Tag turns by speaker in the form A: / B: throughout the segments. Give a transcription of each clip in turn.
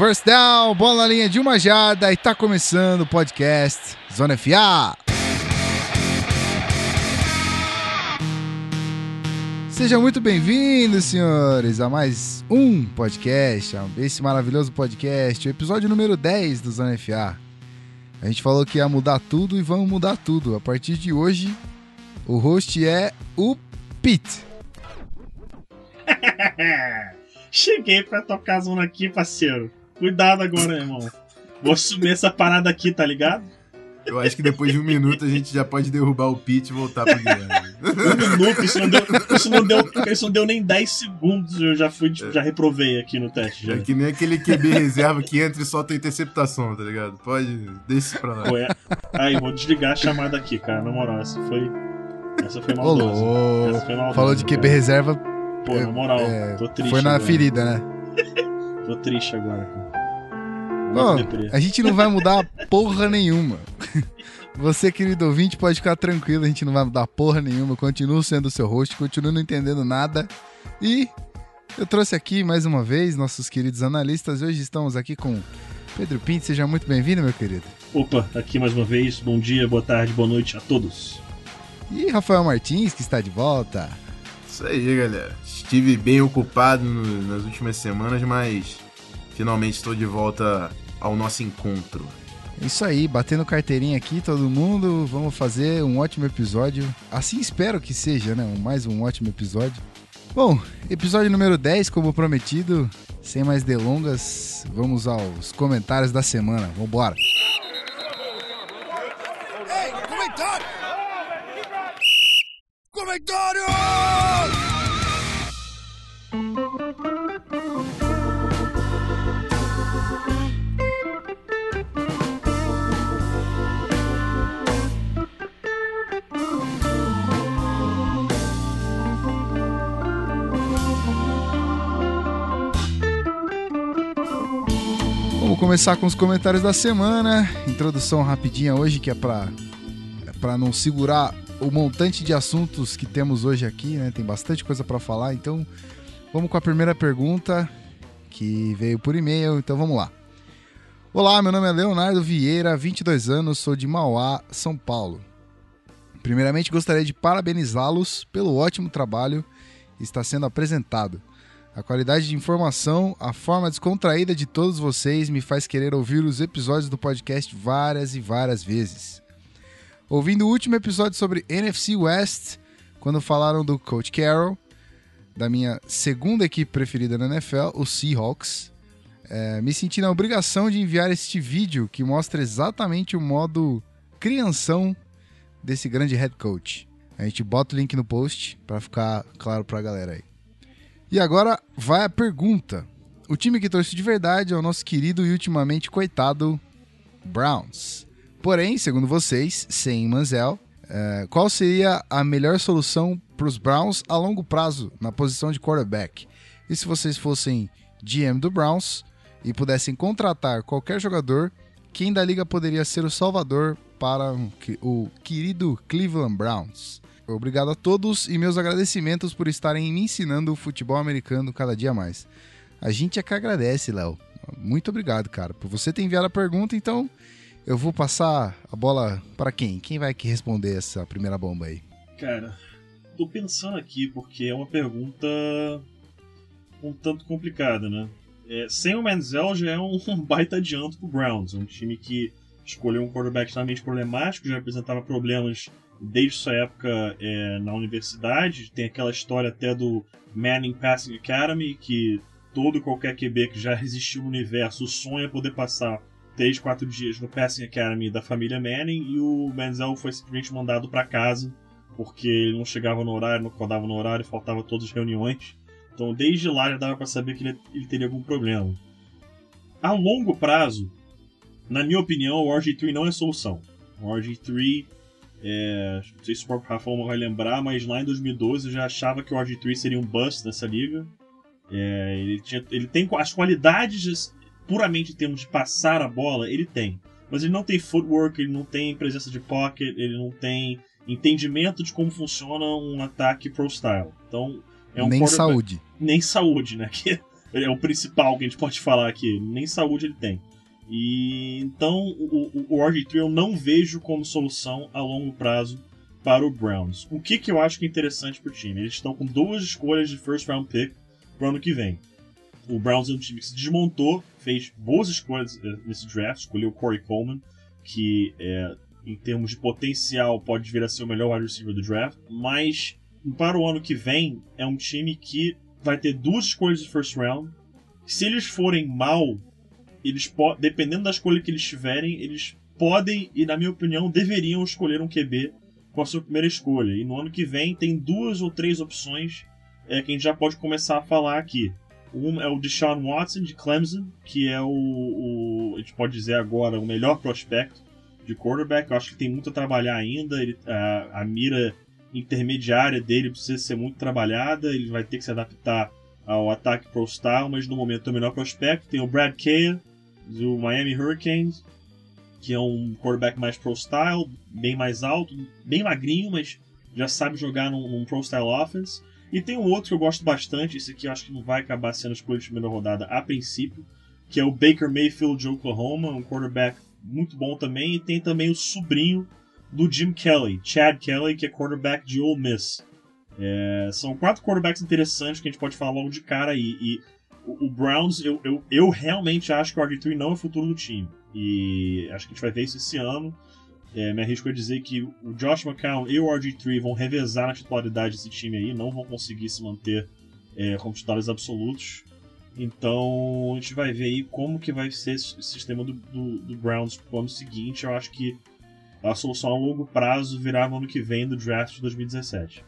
A: First down, bola linha de uma jarda e tá começando o podcast Zona FA. Sejam muito bem-vindos, senhores, a mais um podcast, esse maravilhoso podcast, o episódio número 10 do Zona FA. A gente falou que ia mudar tudo e vamos mudar tudo. A partir de hoje, o host é o Pete.
B: Cheguei pra tocar a zona aqui, parceiro. Cuidado agora, irmão. Vou assumir essa parada aqui, tá ligado?
C: Eu acho que depois de um minuto a gente já pode derrubar o Pete e voltar pro Guilherme.
B: Um minuto, isso não deu, isso não deu, isso não deu nem 10 segundos. Eu já fui, já reprovei aqui no teste. Já.
C: É que nem aquele QB reserva que entra e solta interceptação, tá ligado? Pode, deixa pra lá.
B: É- Aí, vou desligar a chamada aqui, cara. Na moral, essa foi. Essa foi maldosa. Essa foi maldosa.
A: Falou de QB
B: cara.
A: reserva,
B: Pô, na moral,
A: é,
B: tô triste.
A: foi na
B: agora.
A: ferida, né?
B: Tô triste agora, cara.
A: Bom, a gente não vai mudar porra nenhuma. Você, querido ouvinte, pode ficar tranquilo, a gente não vai mudar porra nenhuma. Continuo sendo o seu host, continuo não entendendo nada. E eu trouxe aqui mais uma vez nossos queridos analistas. Hoje estamos aqui com Pedro Pinto. Seja muito bem-vindo, meu querido.
B: Opa, aqui mais uma vez. Bom dia, boa tarde, boa noite a todos.
A: E Rafael Martins, que está de volta.
C: Isso aí, galera. Estive bem ocupado no- nas últimas semanas, mas finalmente estou de volta ao nosso encontro.
A: É Isso aí, batendo carteirinha aqui, todo mundo. Vamos fazer um ótimo episódio. Assim espero que seja, né? Mais um ótimo episódio. Bom, episódio número 10, como prometido. Sem mais delongas, vamos aos comentários da semana. Vambora.
D: Ei, comentário! Comentário!
A: Começar com os comentários da semana. Introdução rapidinha hoje, que é pra, é não segurar o montante de assuntos que temos hoje aqui, né? Tem bastante coisa pra falar, então vamos com a primeira pergunta que veio por e-mail, então vamos lá. Olá, meu nome é Leonardo Vieira, 22 anos, sou de Mauá, São Paulo. Primeiramente, gostaria de parabenizá-los pelo ótimo trabalho que está sendo apresentado. A qualidade de informação, a forma descontraída de todos vocês me faz querer ouvir os episódios do podcast várias e várias vezes. Ouvindo o último episódio sobre NFC West, quando falaram do Coach Carroll, da minha segunda equipe preferida na NFL, os Seahawks, eh, me senti na obrigação de enviar este vídeo que mostra exatamente o modo crianção desse grande head coach. A gente bota o link no post para ficar claro pra galera aí. E agora vai a pergunta. O time que torce de verdade é o nosso querido e ultimamente coitado Browns. Porém, segundo vocês, sem Manziel, eh, qual seria a melhor solução para os Browns a longo prazo na posição de quarterback? E se vocês fossem GM do Browns e pudessem contratar qualquer jogador, quem da liga poderia ser o salvador para o querido Cleveland Browns? Obrigado a todos e meus agradecimentos por estarem me ensinando o futebol americano cada dia mais. A gente é que agradece, Léo. Muito obrigado, cara, por você ter enviado a pergunta. Então, eu vou passar a bola para quem? Quem vai que responder essa primeira bomba aí?
B: Cara, tô pensando aqui porque é uma pergunta um tanto complicada, né? É, sem o Manziel já é um, baita adianto pro Browns. Um time que escolheu um quarterback extremamente problemático, já apresentava problemas desde sua época é, na universidade. Tem aquela história até do Manning Passing Academy, que todo qualquer QB que já existiu no universo sonha poder passar 3, 4 dias no Passing Academy da família Manning e o Manziel foi simplesmente mandado para casa porque ele não chegava no horário, não acordava no horário, faltava todas as reuniões. Então, desde lá já dava para saber que ele, ele teria algum problema. A longo prazo, na minha opinião, o RG3 não é solução. O RG3, é, não sei se o próprio Rafa vai lembrar, mas lá em 2012 eu já achava que o RG3 seria um bust nessa liga. É, ele, tinha, ele tem as qualidades puramente em termos de passar a bola, ele tem. Mas ele não tem footwork, ele não tem presença de pocket, ele não tem entendimento de como funciona um ataque pro style. Então, é um
A: Nem saúde.
B: nem saúde, né? Que é o principal que a gente pode falar aqui. Nem saúde ele tem. E então o, o, o RG3 eu não vejo como solução a longo prazo para o Browns. O que, que eu acho que é interessante para o time? Eles estão com duas escolhas de first round pick para o ano que vem. O Browns é um time que se desmontou, fez boas escolhas eh, nesse draft, escolheu o Corey Coleman, que é, em termos de potencial pode vir a ser o melhor wide receiver do draft, mas para o ano que vem é um time que vai ter duas escolhas de first round. Se eles forem mal, eles dependendo da escolha que eles tiverem, eles podem e na minha opinião deveriam escolher um QB com a sua primeira escolha. E no ano que vem tem duas ou três opções é, que a gente já pode começar a falar aqui. Um é o Deshaun Watson de Clemson, que é o, o, a gente pode dizer agora o melhor prospecto de quarterback. Eu acho que tem muito a trabalhar ainda. Ele, a, a mira intermediária dele precisa ser muito trabalhada. Ele vai ter que se adaptar ao ataque pro style, mas no momento é o melhor prospecto. Tem o Brad Kea do Miami Hurricanes, que é um quarterback mais pro style, bem mais alto, bem magrinho, mas já sabe jogar num, num pro style offense. E tem um outro que eu gosto bastante, esse aqui eu acho que não vai acabar sendo escolha de primeira rodada a princípio, que é o Baker Mayfield de Oklahoma, um quarterback muito bom também, e tem também o sobrinho do Jim Kelly, Chad Kelly, que é quarterback de Ole Miss. É, são quatro quarterbacks interessantes que a gente pode falar logo de cara aí. E o, o Browns, eu, eu, eu realmente acho que o RG3 não é o futuro do time. E acho que a gente vai ver isso esse ano. É, me arrisco a dizer que o Josh McCown e o RG3 vão revezar na titularidade desse time aí, não vão conseguir se manter é, como titulares absolutos. Então a gente vai ver aí como que vai ser esse sistema do, do, do Browns pro ano seguinte. Eu acho que a solução a longo prazo virá no ano que vem do draft de 2017.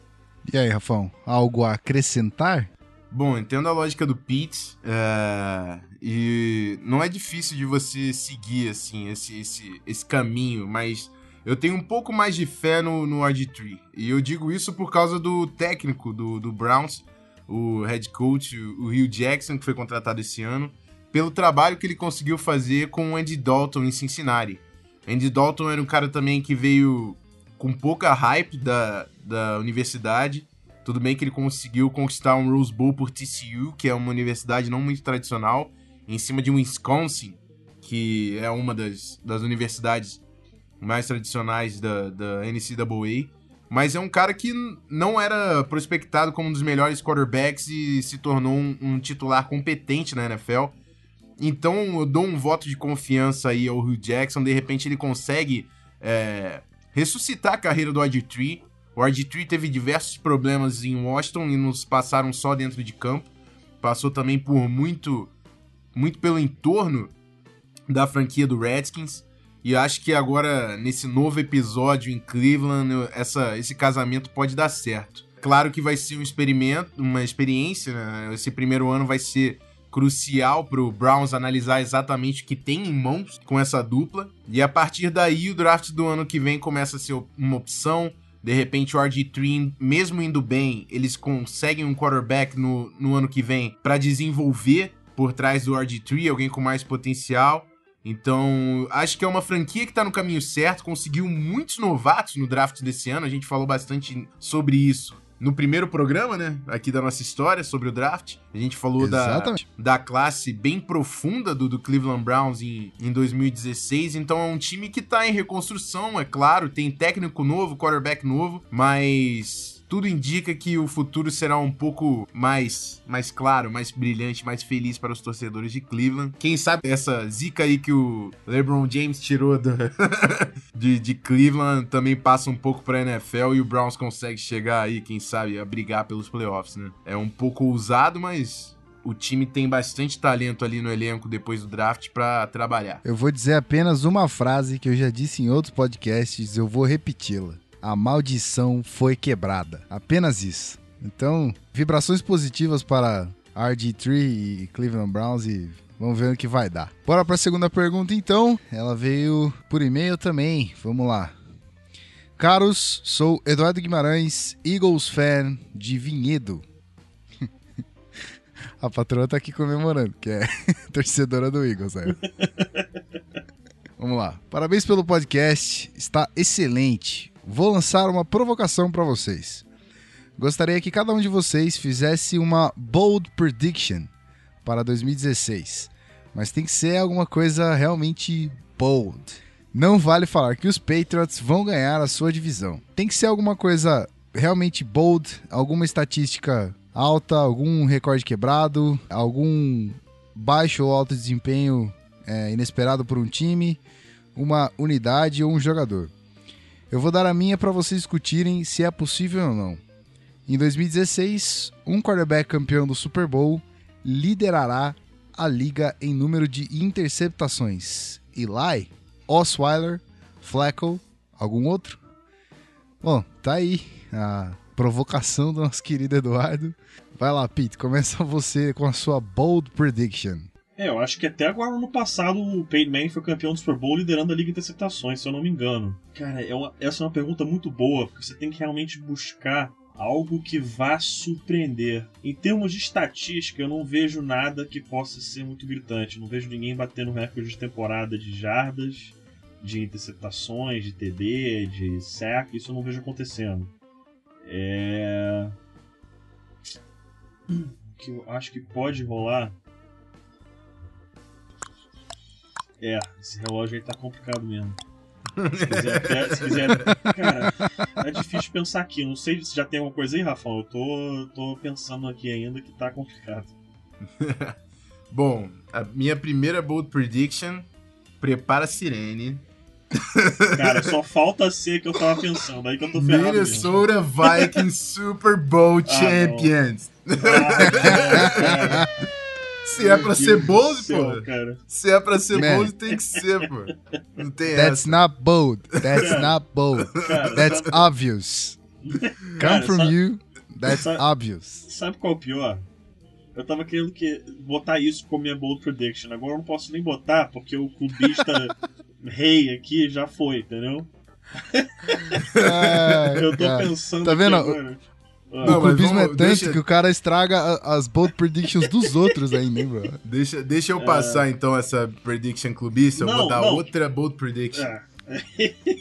A: E aí, Rafão, algo a acrescentar?
C: Bom, entendo a lógica do Pete, é... e não é difícil de você seguir assim esse, esse, esse caminho, mas eu tenho um pouco mais de fé no, no RG3. E eu digo isso por causa do técnico do, do Browns, o head coach, o Hugh Jackson, que foi contratado esse ano, pelo trabalho que ele conseguiu fazer com o Andy Dalton em Cincinnati. Andy Dalton era um cara também que veio com pouca hype da, da universidade, tudo bem que ele conseguiu conquistar um Rose Bowl por TCU, que é uma universidade não muito tradicional, em cima de Wisconsin, que é uma das, das universidades mais tradicionais da, da NCAA. Mas é um cara que não era prospectado como um dos melhores quarterbacks e se tornou um, um titular competente na NFL. Então eu dou um voto de confiança aí ao Hugh Jackson. De repente ele consegue é, ressuscitar a carreira do RG3 o RG3 teve diversos problemas em Washington e nos passaram só dentro de campo. Passou também por muito, muito pelo entorno da franquia do Redskins. E acho que agora, nesse novo episódio em Cleveland, essa, esse casamento pode dar certo. Claro que vai ser um experimento, uma experiência. Né? Esse primeiro ano vai ser crucial para o Browns analisar exatamente o que tem em mãos com essa dupla. E a partir daí, o draft do ano que vem começa a ser uma opção. De repente, o RG3, mesmo indo bem, eles conseguem um quarterback no, no ano que vem para desenvolver por trás do RG3, alguém com mais potencial. Então, acho que é uma franquia que está no caminho certo, conseguiu muitos novatos no draft desse ano, a gente falou bastante sobre isso no primeiro programa, né, aqui da nossa história sobre o draft. A gente falou da, da classe bem profunda do, do Cleveland Browns em, em 2016. Então é um time que tá em reconstrução, é claro, tem técnico novo, quarterback novo, mas tudo indica que o futuro será um pouco mais, mais claro, mais brilhante, mais feliz para os torcedores de Cleveland. Quem sabe essa zica aí que o LeBron James tirou do, de, de Cleveland também passa um pouco para a NFL e o Browns consegue chegar aí, quem sabe, a brigar pelos playoffs, né? É um pouco ousado, mas o time tem bastante talento ali no elenco depois do draft para trabalhar.
A: Eu vou dizer apenas uma frase que eu já disse em outros podcasts, eu vou repeti-la a maldição foi quebrada. Apenas isso. Então, vibrações positivas para RG3 e Cleveland Browns e vamos ver o que vai dar. Bora para a segunda pergunta então. Ela veio por e-mail também. Vamos lá. Caros, sou Eduardo Guimarães, Eagles fan de Vinhedo. a patroa tá aqui comemorando, que é torcedora do Eagles, né? Vamos lá. Parabéns pelo podcast, está excelente vou lançar uma provocação para vocês. Gostaria que cada um de vocês fizesse uma bold prediction para 2016. Mas tem que ser alguma coisa realmente bold. Não vale falar que os Patriots vão ganhar a sua divisão. Tem que ser alguma coisa realmente bold, alguma estatística alta, algum recorde quebrado, algum baixo ou alto desempenho é, inesperado por um time, uma unidade ou um jogador. Eu vou dar a minha para vocês discutirem se é possível ou não. Em 2016, um quarterback campeão do Super Bowl liderará a liga em número de interceptações. Eli, Osweiler, Flacco, algum outro? Bom, tá aí a provocação do nosso querido Eduardo. Vai lá, Pete, começa você com a sua bold prediction.
B: É, eu acho que até agora no passado o Peyton Manning foi campeão do Super Bowl liderando a Liga de Interceptações, se eu não me engano. Cara, é uma, essa é uma pergunta muito boa, porque você tem que realmente buscar algo que vá surpreender. Em termos de estatística, eu não vejo nada que possa ser muito gritante. Não vejo ninguém batendo recorde de temporada de jardas, de interceptações, de TD, de sack. Isso eu não vejo acontecendo. É. O que eu acho que pode rolar. É, esse relógio aí tá complicado mesmo. Se quiser, até- se quiser. Cara, é difícil pensar aqui. Não sei se já tem alguma coisa aí, Rafão. Eu tô, tô pensando aqui ainda que tá complicado.
C: Bom, a minha primeira bold prediction, prepara a sirene.
B: Cara, só falta ser que eu tava pensando. Aí que eu tô ferrado. mesmo.
C: Minnesota Vikings Super Bowl
B: Ah,
C: Champions.
B: Ah, cara.
C: Se é pra ser bold, pô.
B: cara.
C: Se é pra ser
A: Man.
C: bold, tem que ser, pô. Não tem
A: That's
C: essa.
A: not bold. That's
B: Cara.
A: not bold.
B: Cara,
A: That's
B: sabe,
A: obvious.
B: Cara,
A: Come from
B: sabe-
A: you. That's
B: sabe-
A: obvious.
B: sabe qual é o pior? Eu tava querendo que botar isso como minha bold prediction. Agora eu não posso nem botar, porque o clubista rei aqui já foi, entendeu?
A: Ah,
B: Eu tô
A: cara.
B: pensando
A: Tá
B: aqui
A: vendo?
B: agora. Ah,
C: Não,
A: o clubismo
C: vamos-
A: é tanto
C: deixa-
A: que o cara estraga as bold predictions dos outros ainda, hein, bro?
C: Deixa, deixa eu passar então essa prediction clubista. Eu
B: Não,
C: vou dar
B: não.
C: outra bold prediction.
B: é.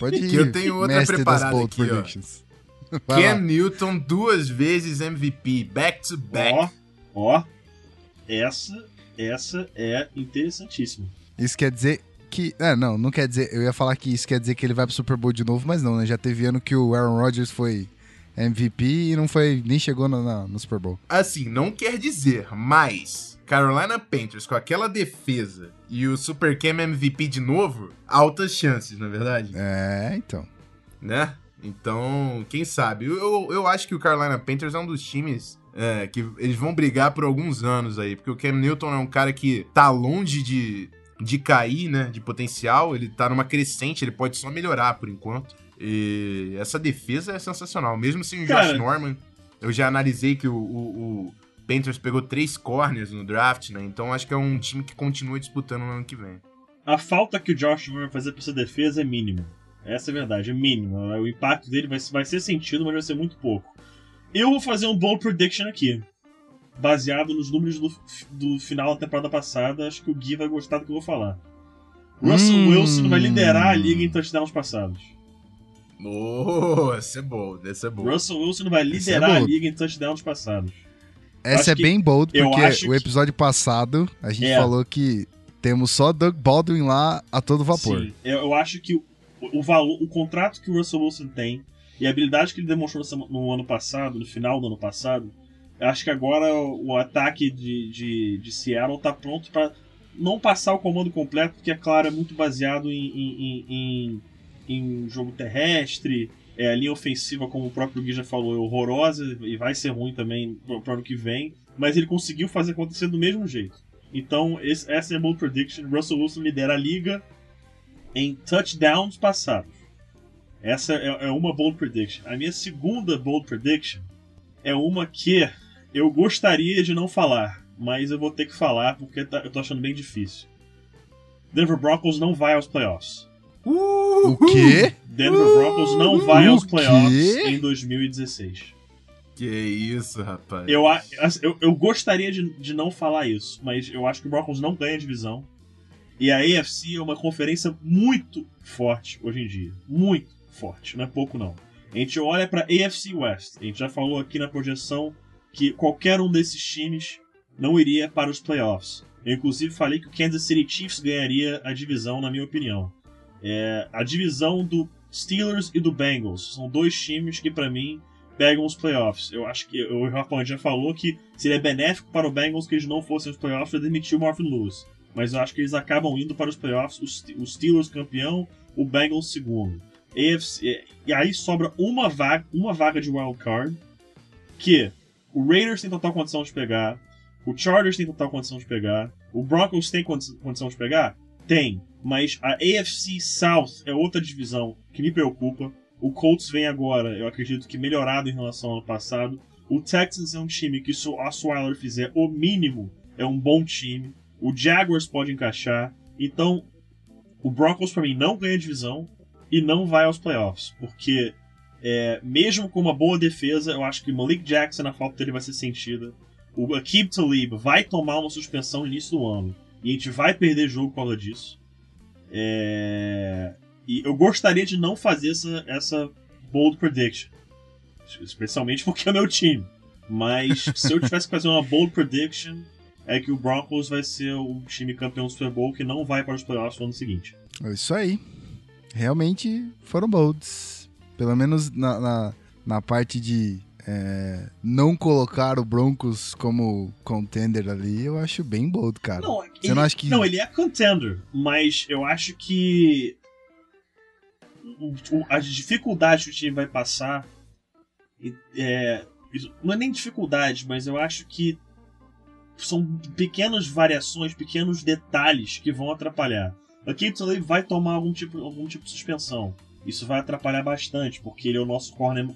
A: Pode ir.
C: Que eu tenho outra preparada
A: bold
C: aqui, ó.
A: predictions. Vai
C: Cam
A: lá.
C: Newton duas vezes MVP, back to back.
B: Ó, ó. Essa, essa é interessantíssima.
A: Isso quer dizer que. É, não, não quer dizer. Eu ia falar que isso quer dizer que ele vai pro Super Bowl de novo, mas não, né? Já teve ano que o Aaron Rodgers foi MVP e não foi. nem chegou no, na- no Super Bowl.
C: Assim, não quer dizer, mas Carolina Panthers com aquela defesa e o Super Cam MVP de novo, altas chances, na verdade,
A: É, então.
C: né? Então, quem sabe? Eu, eu, eu acho que o Carolina Panthers é um dos times é, que eles vão brigar por alguns anos aí, porque o Cam Newton é um cara que tá longe de, de cair, né? De potencial, ele tá numa crescente, ele pode só melhorar por enquanto. E essa defesa é sensacional, mesmo sem o
B: Cara-
C: Josh Norman. Eu já analisei que o, o, o Panthers pegou três corners no draft, né? Então acho que é um time que continua disputando no ano que vem.
B: A falta que o Josh Norman vai fazer pra essa defesa é mínima. Essa é a verdade, é mínima. O impacto dele vai, vai ser sentido, mas vai ser muito pouco. Eu vou fazer um bold prediction aqui. Baseado nos números do, do final da temporada passada, acho que o Gui vai gostar do que eu vou falar. Russell
A: Hum.
B: Wilson vai liderar a liga em touchdowns passados.
C: Oh, essa é boa, essa é boa.
B: Russell Wilson vai
A: é
B: liderar a
A: bold.
B: liga em touchdowns passados.
A: Essa é
B: que-
A: bem bold, porque o
B: que-
A: episódio passado a gente
B: É.
A: falou que temos só Doug Baldwin lá a todo vapor.
B: Sim, eu, eu acho que o, o valor, o contrato que o Russell Wilson tem e a habilidade que ele demonstrou no ano passado, no final do ano passado, eu acho que agora o, o ataque de, de, de Seattle tá pronto para não passar o comando completo, porque é claro, é muito baseado em, em, em, em, em jogo terrestre. É, a linha ofensiva, como o próprio Gui já falou, é horrorosa e vai ser ruim também pro, pro ano que vem. Mas ele conseguiu fazer acontecer do mesmo jeito. Então, esse- essa é a bold prediction. Russell Wilson lidera a liga em touchdowns passados. Essa é, é uma bold prediction. A minha segunda bold prediction é uma que eu gostaria de não falar, mas eu vou ter que falar porque tá- eu tô achando bem difícil. Denver Broncos não vai aos playoffs.
A: O quê?
B: Denver Broncos não vai aos playoffs
A: quê?
B: em 2016.
C: Que isso, rapaz.
B: Eu, eu, eu gostaria de, de não falar isso, mas eu acho que o Broncos não ganha a divisão. E a AFC é uma conferência muito forte hoje em dia. Muito forte, não é pouco não. A gente olha pra AFC West, a gente já falou aqui na projeção que qualquer um desses times não iria para os playoffs. Eu, inclusive, falei que o Kansas City Chiefs ganharia a divisão, na minha opinião. É, a divisão do Steelers e do Bengals são dois times que, para mim, pegam os playoffs. Eu acho que o Rafa já falou que seria benéfico para o Bengals que eles não fossem os playoffs para demitir o Marvin Lewis. Mas eu acho que eles acabam indo para os playoffs, os Steelers campeão, o Bengals segundo. AFC, e aí sobra uma vaga, uma vaga de wild card que o Raiders tem total condição de pegar, o Chargers tem total condição de pegar, o Broncos tem condição de pegar? Tem, mas a AFC South é outra divisão que me preocupa. O Colts vem agora, eu acredito que melhorado em relação ao ano passado. O Texans é um time que, se o Osweiler fizer o mínimo, é um bom time. O Jaguars pode encaixar. Então, o Broncos para mim não ganha divisão e não vai aos playoffs, porque é, mesmo com uma boa defesa, eu acho que Malik Jackson, a falta dele vai ser sentida. O Akib Talib vai tomar uma suspensão no início do ano e a gente vai perder jogo por causa disso. É... E eu gostaria de não fazer essa, essa bold prediction, especialmente porque é meu time. Mas se eu tivesse que fazer uma bold prediction, é que o Broncos vai ser o time campeão do Super Bowl que não vai para os playoffs no ano seguinte.
A: É isso aí realmente foram bolds. Pelo menos na, na, na parte de é, não colocar o Broncos como contender ali, eu acho bem bold, cara.
B: Não, Você ele, não acha que. Não, ele é contender, mas eu acho que. as dificuldades que o time vai passar. É, não é nem dificuldade, mas eu acho que são pequenas variações, pequenos detalhes que vão atrapalhar. A Kate vai tomar algum tipo, algum tipo de suspensão. Isso vai atrapalhar bastante, porque ele é o nosso corner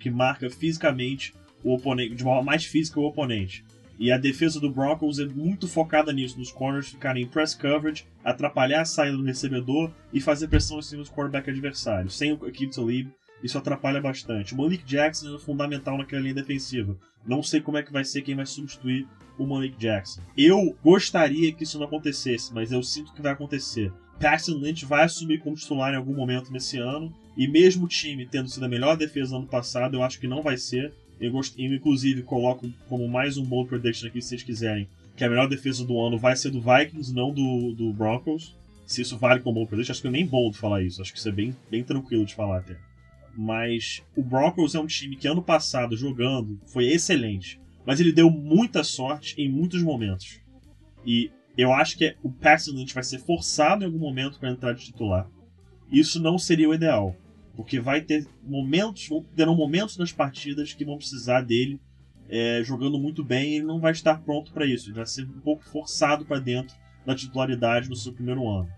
B: que marca fisicamente o oponente, de forma mais física o oponente. E a defesa do Broncos é muito focada nisso, nos corners ficarem em press coverage, atrapalhar a saída do recebedor e fazer pressão em cima do quarterback adversário. Sem o Akib Talib, isso atrapalha bastante. O Malik Jackson é fundamental naquela linha defensiva. Não sei como é que vai ser quem vai substituir o Malik Jackson. Eu gostaria que isso não acontecesse, mas eu sinto que vai acontecer. Paxton Lynch vai assumir como titular em algum momento nesse ano, e mesmo o time tendo sido a melhor defesa no ano passado, eu acho que não vai ser. Eu, inclusive, coloco como mais um bold prediction aqui, se vocês quiserem, que a melhor defesa do ano vai ser do Vikings, não do, do Broncos. Se isso vale como bold prediction, acho que eu nem bold falar isso. Acho que isso é bem, bem tranquilo de falar até. Mas o Broncos é um time que ano passado, jogando, foi excelente mas ele deu muita sorte em muitos momentos. E eu acho que o Paxton Lynch vai ser forçado em algum momento para entrar de titular. Isso não seria o ideal, porque vai ter momentos, terão momentos nas partidas que vão precisar dele é, jogando muito bem e ele não vai estar pronto para isso. Ele vai ser um pouco forçado para dentro da titularidade no seu primeiro ano.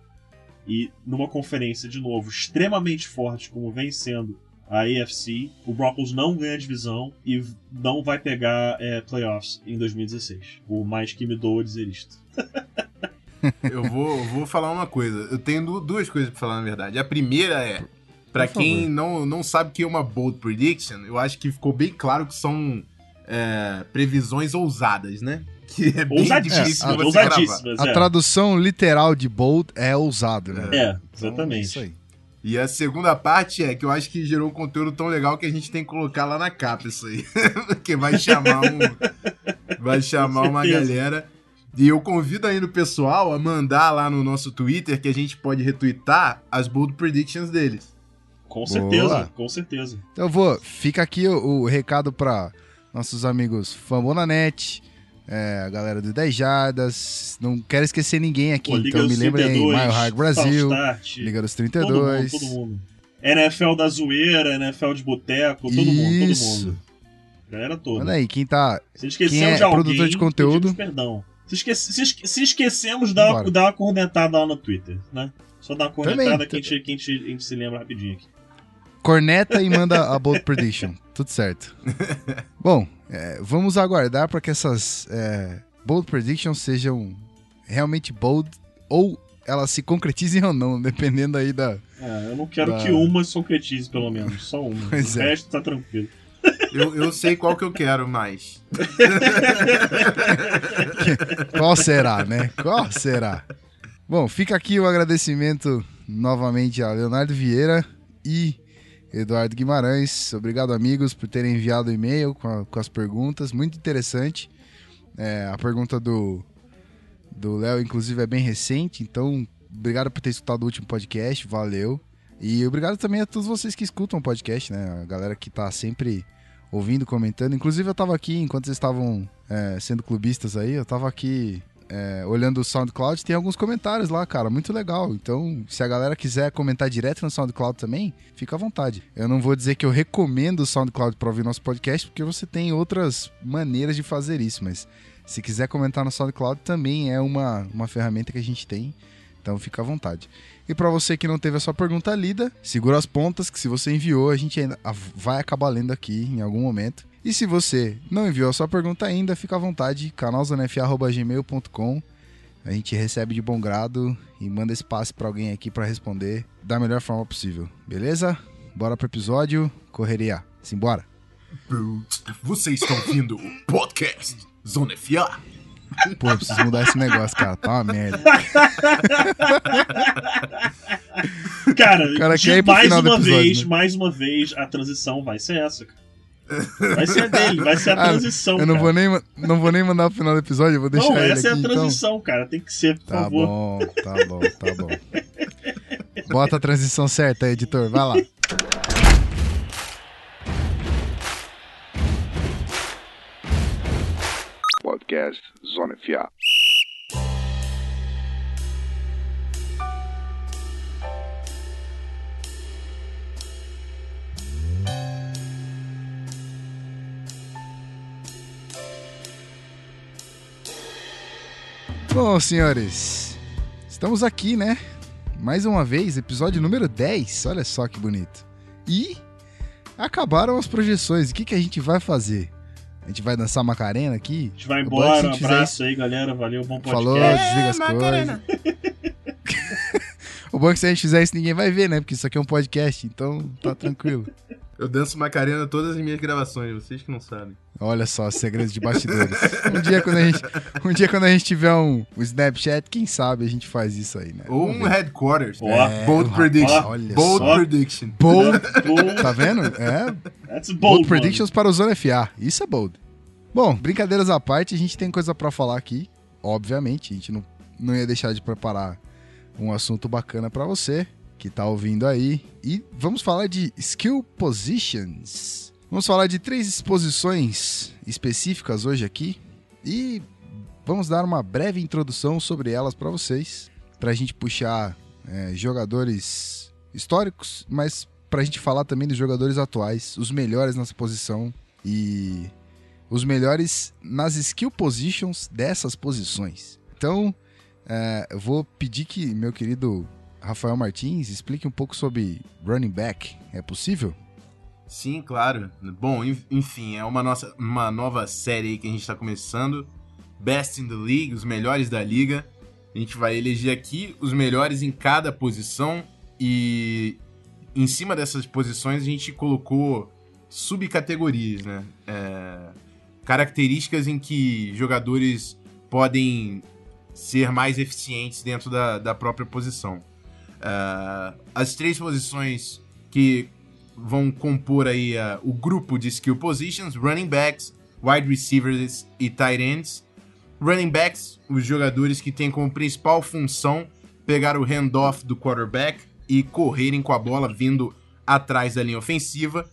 B: E numa conferência, de novo, extremamente forte, como vem sendo a AFC. O Broncos não ganha a divisão e não vai pegar é, playoffs em 2016. Por mais que me doa dizer isto.
C: eu vou, vou falar uma coisa. Eu tenho duas coisas para falar, na verdade. A primeira é. Para quem não, não sabe o que é uma bold prediction, eu acho que ficou bem claro que são é, previsões ousadas, né? Que é bem difícil é, a, ousadíssimas.
A: A tradução literal de bold é ousado, né?
B: É, exatamente. Então, é isso aí.
C: E a segunda parte é que eu acho que gerou um conteúdo tão legal que a gente tem que colocar lá na capa isso aí. Porque vai chamar um. vai chamar uma galera. E eu convido ainda o pessoal a mandar lá no nosso Twitter que a gente pode retweetar as bold predictions deles.
B: Com certeza, Boa. com certeza.
A: Então eu vou. Fica aqui o, o recado para nossos amigos Famonanet, é, a galera do 10 Jardas. Não quero esquecer ninguém aqui, Pô, então me lembrem aí. Mile High Brasil, Liga dos 32. Todo mundo, todo mundo.
B: NFL da zoeira, NFL de boteco, todo Isso. mundo, todo mundo. Galera toda.
A: Olha aí, quem tá. Se quem é de alguém, produtor de conteúdo.
B: Perdão. Se, esquece, se, se esquecemos, dá uma, dá uma cornetada lá no Twitter, né? Só dá uma cornetada que, a gente, que a, gente, a gente se lembra rapidinho aqui.
A: Corneta e manda a Bold Prediction. Tudo certo. Bom, é, vamos aguardar para que essas é, bold predictions sejam realmente bold ou elas se concretizem ou não, dependendo aí da.
B: É, eu não quero da... que uma se concretize, pelo menos, só uma. Pois o é. resto tá tranquilo.
C: Eu, eu sei qual que eu quero mais.
A: qual será, né? Qual será? Bom, fica aqui o agradecimento novamente a Leonardo Vieira e Eduardo Guimarães. Obrigado, amigos, por terem enviado o e-mail com, com, as perguntas. Muito interessante. É, a pergunta do do Léo, inclusive, é bem recente, então obrigado por ter escutado o último podcast, valeu. E obrigado também a todos vocês que escutam o podcast, né? A galera que tá sempre ouvindo, comentando. Inclusive, eu tava aqui, enquanto vocês estavam é, sendo clubistas aí, eu tava aqui é, olhando o SoundCloud, tem alguns comentários lá, cara, muito legal. Então, se a galera quiser comentar direto no SoundCloud também, fica à vontade. Eu não vou dizer que eu recomendo o SoundCloud para ouvir nosso podcast, porque você tem outras maneiras de fazer isso, mas se quiser comentar no SoundCloud também é uma, uma ferramenta que a gente tem. Então fica à vontade. E para você que não teve a sua pergunta lida, segura as pontas que se você enviou, a gente ainda vai acabar lendo aqui em algum momento. E se você não enviou a sua pergunta ainda, fica à vontade, canalzonfa.gmail.com. A gente recebe de bom grado e manda espaço para alguém aqui para responder da melhor forma possível. Beleza? Bora pro episódio. Correria. Simbora.
C: Você está ouvindo o podcast Zona FA.
A: Pô, eu preciso mudar esse negócio, cara. Tá uma merda.
B: Cara,
A: O cara
B: de mais uma
A: episódio,
B: vez,
A: né?
B: mais uma vez, a transição vai ser essa, cara. Vai ser a dele, vai ser a
A: Ah,
B: transição,
A: Eu não
B: cara.
A: vou, nem, não vou nem mandar pro final do episódio, eu vou deixar
B: Não,
A: ele
B: essa é a
A: aqui, então.
B: transição, cara. Tem que ser, por
A: Tá
B: favor.
A: bom, tá bom, tá bom. Bota a transição certa aí, editor. Vai lá.
E: Podcast Zona FA.
A: Bom, senhores, estamos aqui, né? Mais uma vez, episódio número 10. Olha só que bonito. E acabaram as projeções. O que, que a gente vai fazer? A gente vai dançar Macarena aqui?
B: A gente vai
A: O
B: embora, um abraço aí, galera. Valeu, bom podcast.
A: Falou, desliga as coisas. o bom é que se a gente fizer isso, ninguém vai ver, né? Porque isso aqui é um podcast, então tá tranquilo.
C: Eu danço Macarena todas as minhas gravações, vocês que não sabem.
A: Olha só, segredos de bastidores. Um dia quando a gente, um dia, quando a gente tiver um, um Snapchat, quem sabe a gente faz isso aí, né?
C: Ou um headquarters. Bold
A: É,
C: prediction.
A: olha
C: Bold
B: só.
C: prediction.
A: Bold,
B: Bold,
A: tá vendo? É,
B: that's
A: bold,
B: bold,
A: predictions para o Zona FA. Isso é bold. Bom, brincadeiras à parte, a gente tem coisa pra falar aqui. Obviamente, a gente não, não ia deixar de preparar um assunto bacana pra você que tá ouvindo aí. E vamos falar de skill positions. Vamos falar de três posições específicas hoje aqui e vamos dar uma breve introdução sobre elas pra vocês, pra gente puxar é, jogadores históricos, mas pra gente falar também dos jogadores atuais, os melhores nessa posição e os melhores nas skill positions dessas posições. Então, é, eu vou pedir que meu querido Rafael Martins explique um pouco sobre running back. É possível?
C: Sim, claro. Bom, en- enfim, é uma, nossa, uma nova série que a gente tá começando. Best in the League, os melhores da liga. A gente vai eleger aqui os melhores em cada posição e em cima dessas posições a gente colocou subcategorias, né? É, características em que jogadores podem ser mais eficientes dentro da, da própria posição. É, as três posições que vão compor aí uh, o grupo de skill positions, running backs, wide receivers e tight ends. Running backs, os jogadores que têm como principal função pegar o handoff do quarterback e correrem com a bola vindo atrás da linha ofensiva.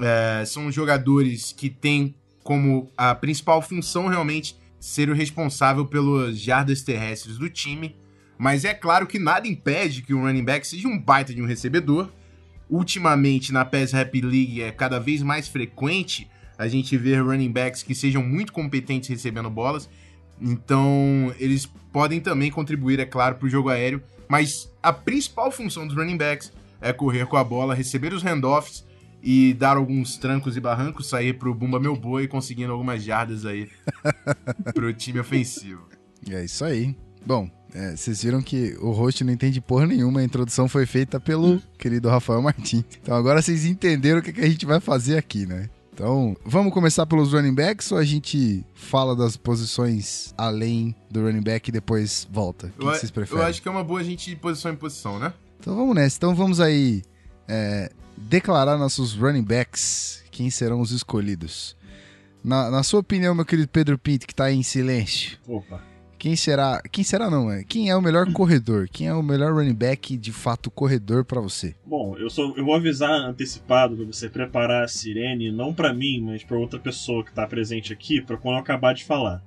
C: É, são jogadores que têm como a principal função realmente ser o responsável pelas jardas terrestres do time. Mas é claro que nada impede que o running back seja um baita de um recebedor. Ultimamente, na PES Rap League, é cada vez mais frequente a gente ver running backs que sejam muito competentes recebendo bolas. Então, eles podem também contribuir, é claro, para o jogo aéreo. Mas a principal função dos running backs é correr com a bola, receber os handoffs e dar alguns trancos e barrancos, sair pro Bumba Meu Boi, conseguindo algumas jardas aí pro time ofensivo.
A: É isso aí. Bom, é, vocês viram que o host não entende porra nenhuma, a introdução foi feita pelo querido Rafael Martins. Então agora vocês entenderam o que, que a gente vai fazer aqui, né? Então, vamos começar pelos running backs ou a gente fala das posições além do running back e depois volta? O que, que
C: Eu,
A: vocês
C: eu
A: preferem?
C: acho que é uma boa a gente ir posição em posição, né?
A: Então vamos nessa. Então vamos aí é, declarar nossos running backs, quem serão os escolhidos. Na, na sua opinião, meu querido Pedro Pinto, que tá aí em silêncio,
B: Opa.
A: Quem será. Quem será não, é? Quem é o melhor corredor? Quem é o melhor running back, de fato, corredor pra você?
B: Bom, eu, só, eu vou avisar antecipado pra você preparar a sirene, não pra mim, mas pra outra pessoa que tá presente aqui, pra quando eu acabar de falar.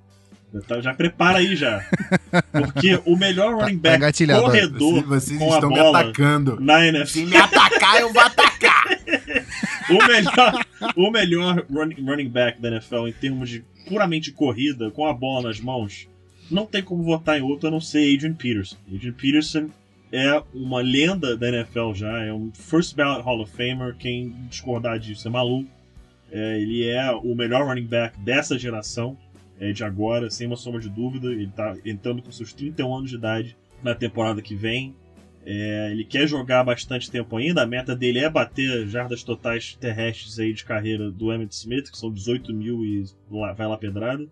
B: Então, já prepara aí já. Porque o melhor running
A: tá
B: back
A: engatilhado, ó.
B: corredor
C: Vocês, vocês
B: com a bola
C: atacando.
B: na
C: Se
B: NFL,
C: me atacar, eu vou atacar.
B: o melhor, o melhor running, running back da NFL em termos de puramente corrida, com a bola nas mãos, não tem como votar em outro a não ser Adrian Peterson. Adrian Peterson é uma lenda da NFL já, é um first ballot Hall of Famer. Quem discordar disso é maluco. É, ele é o melhor running back dessa geração, é, de agora, sem uma sombra de dúvida. Ele está entrando com seus 31 anos de idade na temporada que vem. É, ele quer jogar bastante tempo ainda. A meta dele é bater jardas totais terrestres aí de carreira do Emmett Smith, que são 18 mil e vai lá pedrada.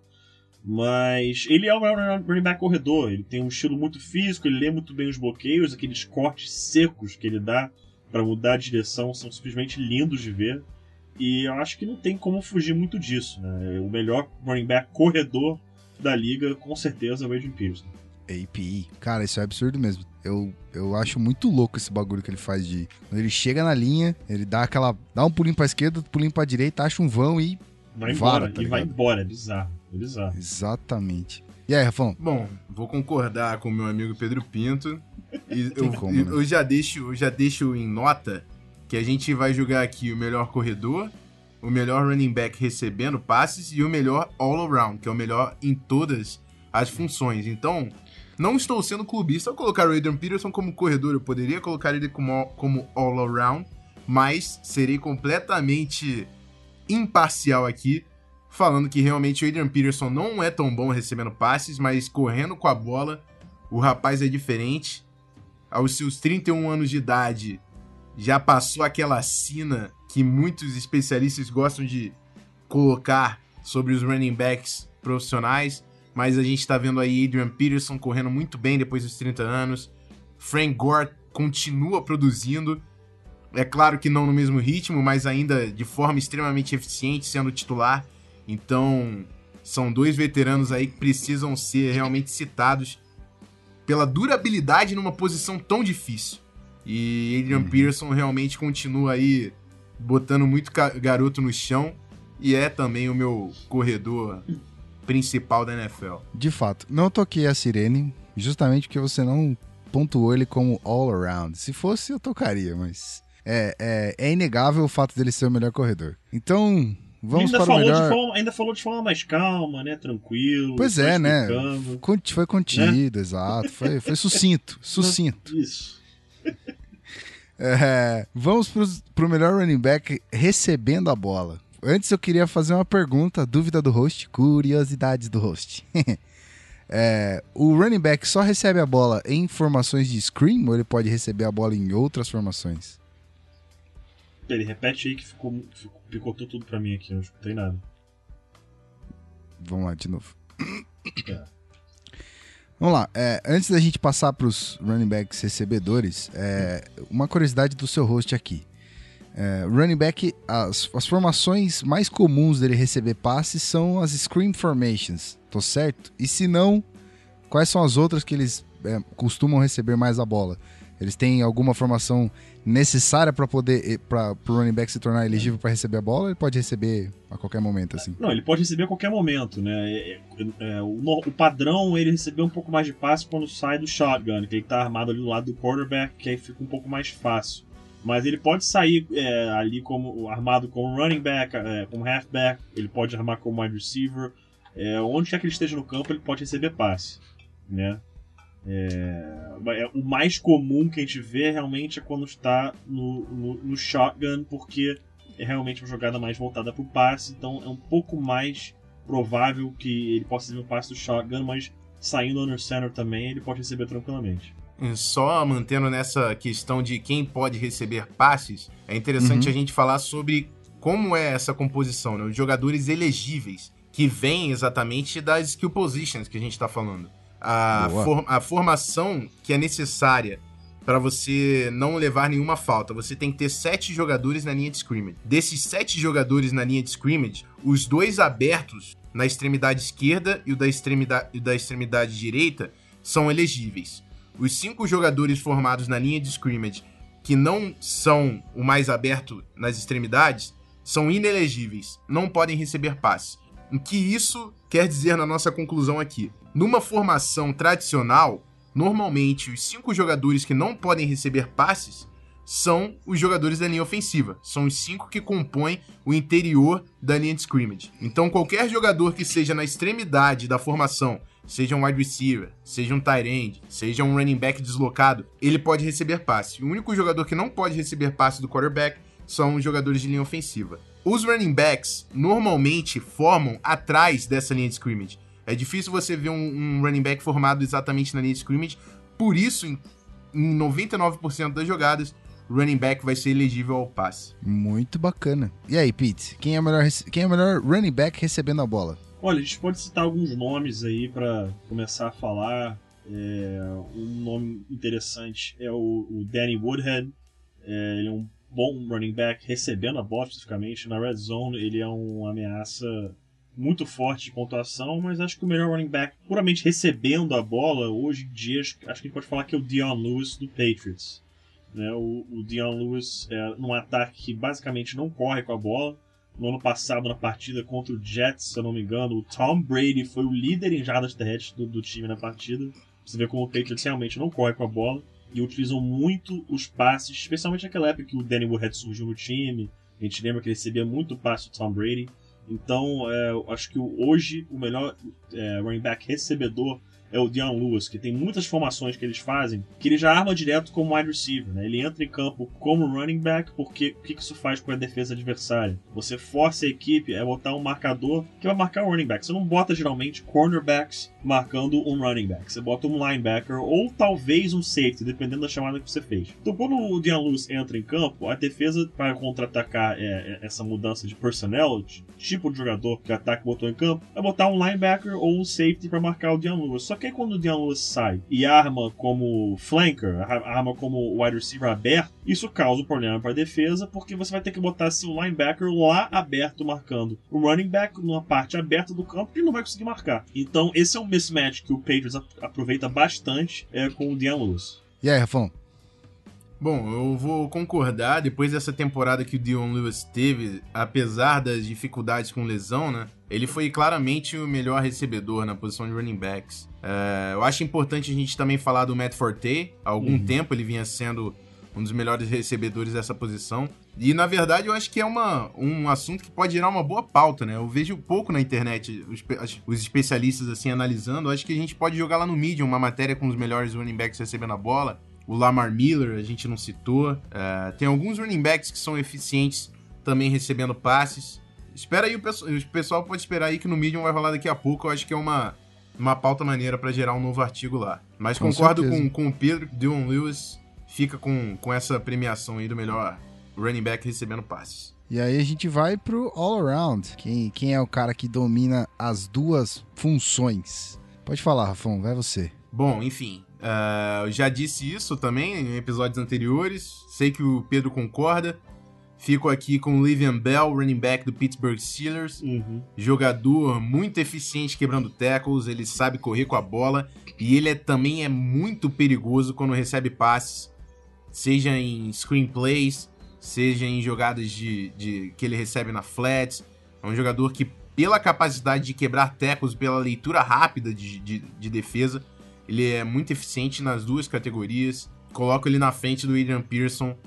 B: Mas ele é um running back corredor. Ele tem um estilo muito físico, ele lê muito bem os bloqueios, aqueles cortes secos que ele dá para mudar a direção são simplesmente lindos de ver. E eu acho que não tem como fugir muito disso. Né? O melhor running back corredor da liga, com certeza, é o Adrian Peterson.
A: API. Cara, isso é absurdo mesmo. Eu, eu acho muito louco esse bagulho que ele faz de. Quando ele chega na linha, ele dá aquela. dá um pulinho pra esquerda, pulinho pra direita, acha um vão e.
B: Vai
A: Vara,
B: embora,
A: tá
B: e vai embora, é bizarro. Bizarro.
A: Exatamente. E aí, Rafão?
C: Bom, vou concordar com o meu amigo Pedro Pinto. E eu,
A: como,
C: eu-
A: né?
C: eu já deixo, eu já deixo em nota que a gente vai jogar aqui o melhor corredor, o melhor running back recebendo passes e o melhor all around, que é o melhor em todas as funções. Então, não estou sendo clubista ao colocar o Adrian Peterson como corredor, eu poderia colocar ele como, como all around, mas serei completamente imparcial aqui, falando que realmente o Adrian Peterson não é tão bom recebendo passes, mas correndo com a bola, o rapaz é diferente. Aos seus 31 anos de idade, já passou aquela sina que muitos especialistas gostam de colocar sobre os running backs profissionais, mas a gente tá vendo aí Adrian Peterson correndo muito bem depois dos 30 anos. Frank Gore continua produzindo. É claro que não no mesmo ritmo, mas ainda de forma extremamente eficiente, sendo titular. Então, são dois veteranos aí que precisam ser realmente citados pela durabilidade numa posição tão difícil. E Adrian Pearson realmente continua aí botando muito garoto no chão e é também o meu corredor principal da NFL.
A: De fato, não toquei a sirene, justamente porque você não pontuou ele como all around. Se fosse, eu tocaria, mas. É, é, é inegável o fato dele ser o melhor corredor. Então, vamos
B: ainda,
A: para o
B: falou de
A: melhor.
B: forma, ainda falou de forma mais calma, né? Tranquilo.
A: Pois é, né? Foi contido, exato. Foi, foi sucinto. Sucinto.
B: Isso.
A: É, vamos pros, pro melhor running back recebendo a bola. Antes eu queria fazer uma pergunta, dúvida do host, curiosidades do host. É, o running back só recebe a bola em formações de screen ou ele pode receber a bola em outras formações?
B: Ele repete aí que ficou, ficou- picotou tudo pra mim aqui, eu não escutei nada.
A: Vamos lá de novo.
B: É.
A: Vamos lá, é, antes da gente passar para os running backs recebedores, é, uma curiosidade do seu host aqui. É, running back, as, as formações mais comuns dele receber passes são as screen formations, tô certo? E se não, quais são as outras que eles é, costumam receber mais a bola? Eles têm alguma formação necessária para poder para o running back se tornar elegível para receber a bola? Ele pode receber a qualquer momento assim?
B: Não, ele pode receber a qualquer momento, né? É, é, é, o, o padrão ele receber um pouco mais de passe quando sai do shotgun, que ele tá armado ali do lado do quarterback, que aí fica um pouco mais fácil. Mas ele pode sair é, ali como armado como running back, é, como halfback, ele pode armar como wide receiver. É, onde quer que ele esteja no campo, ele pode receber passe, né? É, é, o mais comum que a gente vê realmente é quando está no, no, no shotgun, porque é realmente uma jogada mais voltada para o passe, então é um pouco mais provável que ele possa receber o passe do shotgun, mas saindo under center também ele pode receber tranquilamente.
C: Só mantendo nessa questão de quem pode receber passes, é interessante
A: Uhum.
C: a gente falar sobre como é essa composição, né? Os jogadores elegíveis, que vêm exatamente das skill positions que a gente está falando. A, for- a formação que é necessária para você não levar nenhuma falta. Você tem que ter sete jogadores na linha de scrimmage. Desses sete jogadores na linha de scrimmage, os dois abertos na extremidade esquerda e o da extremidade, e da extremidade direita são elegíveis. Os cinco jogadores formados na linha de scrimmage que não são o mais aberto nas extremidades são inelegíveis, não podem receber passe. O que isso quer dizer na nossa conclusão aqui? Numa formação tradicional, normalmente os cinco jogadores que não podem receber passes são os jogadores da linha ofensiva. São os cinco que compõem o interior da linha de scrimmage. Então, qualquer jogador que seja na extremidade da formação, seja um wide receiver, seja um tight end, seja um running back deslocado, ele pode receber passe. O único jogador que não pode receber passe do quarterback são os jogadores de linha ofensiva. Os running backs normalmente formam atrás dessa linha de scrimmage. É difícil você ver um, um running back formado exatamente na linha de scrimmage, por isso, em, em 99% das jogadas, running back vai ser elegível ao passe.
A: Muito bacana. E aí, Pete, quem é o melhor, quem é o melhor running back recebendo a bola?
B: Olha, a gente pode citar alguns nomes aí para começar a falar. É, um nome interessante é o, o Danny Woodhead. É, ele é um bom running back recebendo a bola especificamente. Na red zone, ele é uma ameaça muito forte de pontuação, mas acho que o melhor running back puramente recebendo a bola, hoje em dia, acho que a gente pode falar que é o Dion Lewis do Patriots. Né? O, o Dion Lewis é num ataque que basicamente não corre com a bola. No ano passado, na partida contra o Jets, se eu não me engano, o Tom Brady foi o líder em jardas terrestres do, do time na partida. Você vê como o Patriots realmente não corre com a bola e utilizam muito os passes, especialmente naquela época que o Danny Woodhead surgiu no time. A gente lembra que ele recebia muito passe do Tom Brady. Então, é, acho que hoje o melhor é, running back recebedor é o Dion Lewis, que tem muitas formações que eles fazem, que ele já arma direto como wide receiver, né? Ele entra em campo como running back, porque o que isso faz com a defesa adversária? Você força a equipe a botar um marcador que vai marcar o running back. Você não bota geralmente cornerbacks marcando um running back. Você bota um linebacker ou talvez um safety, dependendo da chamada que você fez. Então, quando o Dion Lewis entra em campo, a defesa para contra-atacar é, é, essa mudança de personnel, de tipo de jogador que o ataque botou em campo, é botar um linebacker ou um safety para marcar o Dion Lewis. Só que aí, quando o Dion Lewis sai e arma como flanker, arma como wide receiver aberto, isso causa um problema para a defesa, porque você vai ter que botar seu linebacker lá aberto marcando o running back numa parte aberta do campo que não vai conseguir marcar. Então, esse é um mismatch que o Patriots aproveita bastante é, com o Dion Lewis.
A: E aí, Rafão?
C: Bom, eu vou concordar, depois dessa temporada que o Dion Lewis teve, apesar das dificuldades com lesão, né? Ele foi claramente o melhor recebedor na posição de running backs. É, eu acho importante a gente também falar do Matt Forte. Há algum uhum. tempo ele vinha sendo um dos melhores recebedores dessa posição. E na verdade eu acho que é uma, um assunto que pode gerar uma boa pauta, né? Eu vejo pouco na internet os, os especialistas assim analisando. Eu acho que a gente pode jogar lá no Medium uma matéria com os melhores running backs recebendo a bola. O Lamar Miller, a gente não citou. É, tem alguns running backs que são eficientes também recebendo passes. Espera aí, o pessoal, o pessoal pode esperar aí que no Medium vai rolar daqui a pouco. Eu acho que é uma, uma pauta maneira para gerar um novo artigo lá. Mas com concordo com, com o Pedro, Dylan Lewis fica com, com essa premiação aí do melhor running back recebendo passes.
A: E aí a gente vai pro all around. Quem, quem é o cara que domina as duas funções? Pode falar, Rafão, vai você.
C: Bom, enfim, uh, eu já disse isso também em episódios anteriores. Sei que o Pedro concorda. Fico aqui com o Livian Bell, running back do Pittsburgh Steelers. Uhum. Jogador muito eficiente quebrando tackles, ele sabe correr com a bola e ele é, também é muito perigoso quando recebe passes seja em screenplays, seja em jogadas de, de que ele recebe na flats. É um jogador que, pela capacidade de quebrar tecos, pela leitura rápida de, de, de, defesa, ele é muito eficiente nas duas categorias. Coloco ele na frente do Adrian Pearson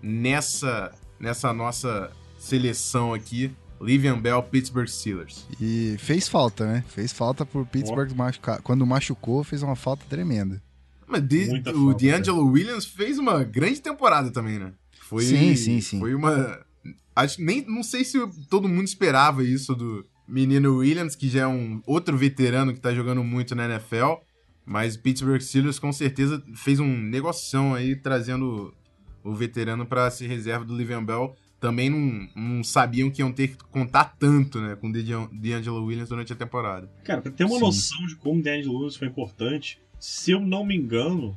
C: nessa, nessa nossa seleção aqui. Livian Bell, Pittsburgh Steelers.
A: E fez falta, né? Fez falta por Pittsburgh oh. machucar. Quando machucou, fez uma falta tremenda.
C: Mas de, o D'Angelo Williams fez uma grande temporada também, né?
A: Foi, sim, sim, sim.
C: Foi uma. Acho, nem, não sei se todo mundo esperava isso do menino Williams, que já é um outro veterano que tá jogando muito na NFL. Mas Pittsburgh Steelers com certeza fez um negoção aí, trazendo o veterano para ser reserva do Livian Bell. Também não, não, sabiam que iam ter que contar tanto né, com o D'Angelo Williams durante a temporada.
B: Cara, pra ter uma Sim. noção de como o D'Angelo Williams foi importante, se eu não me engano,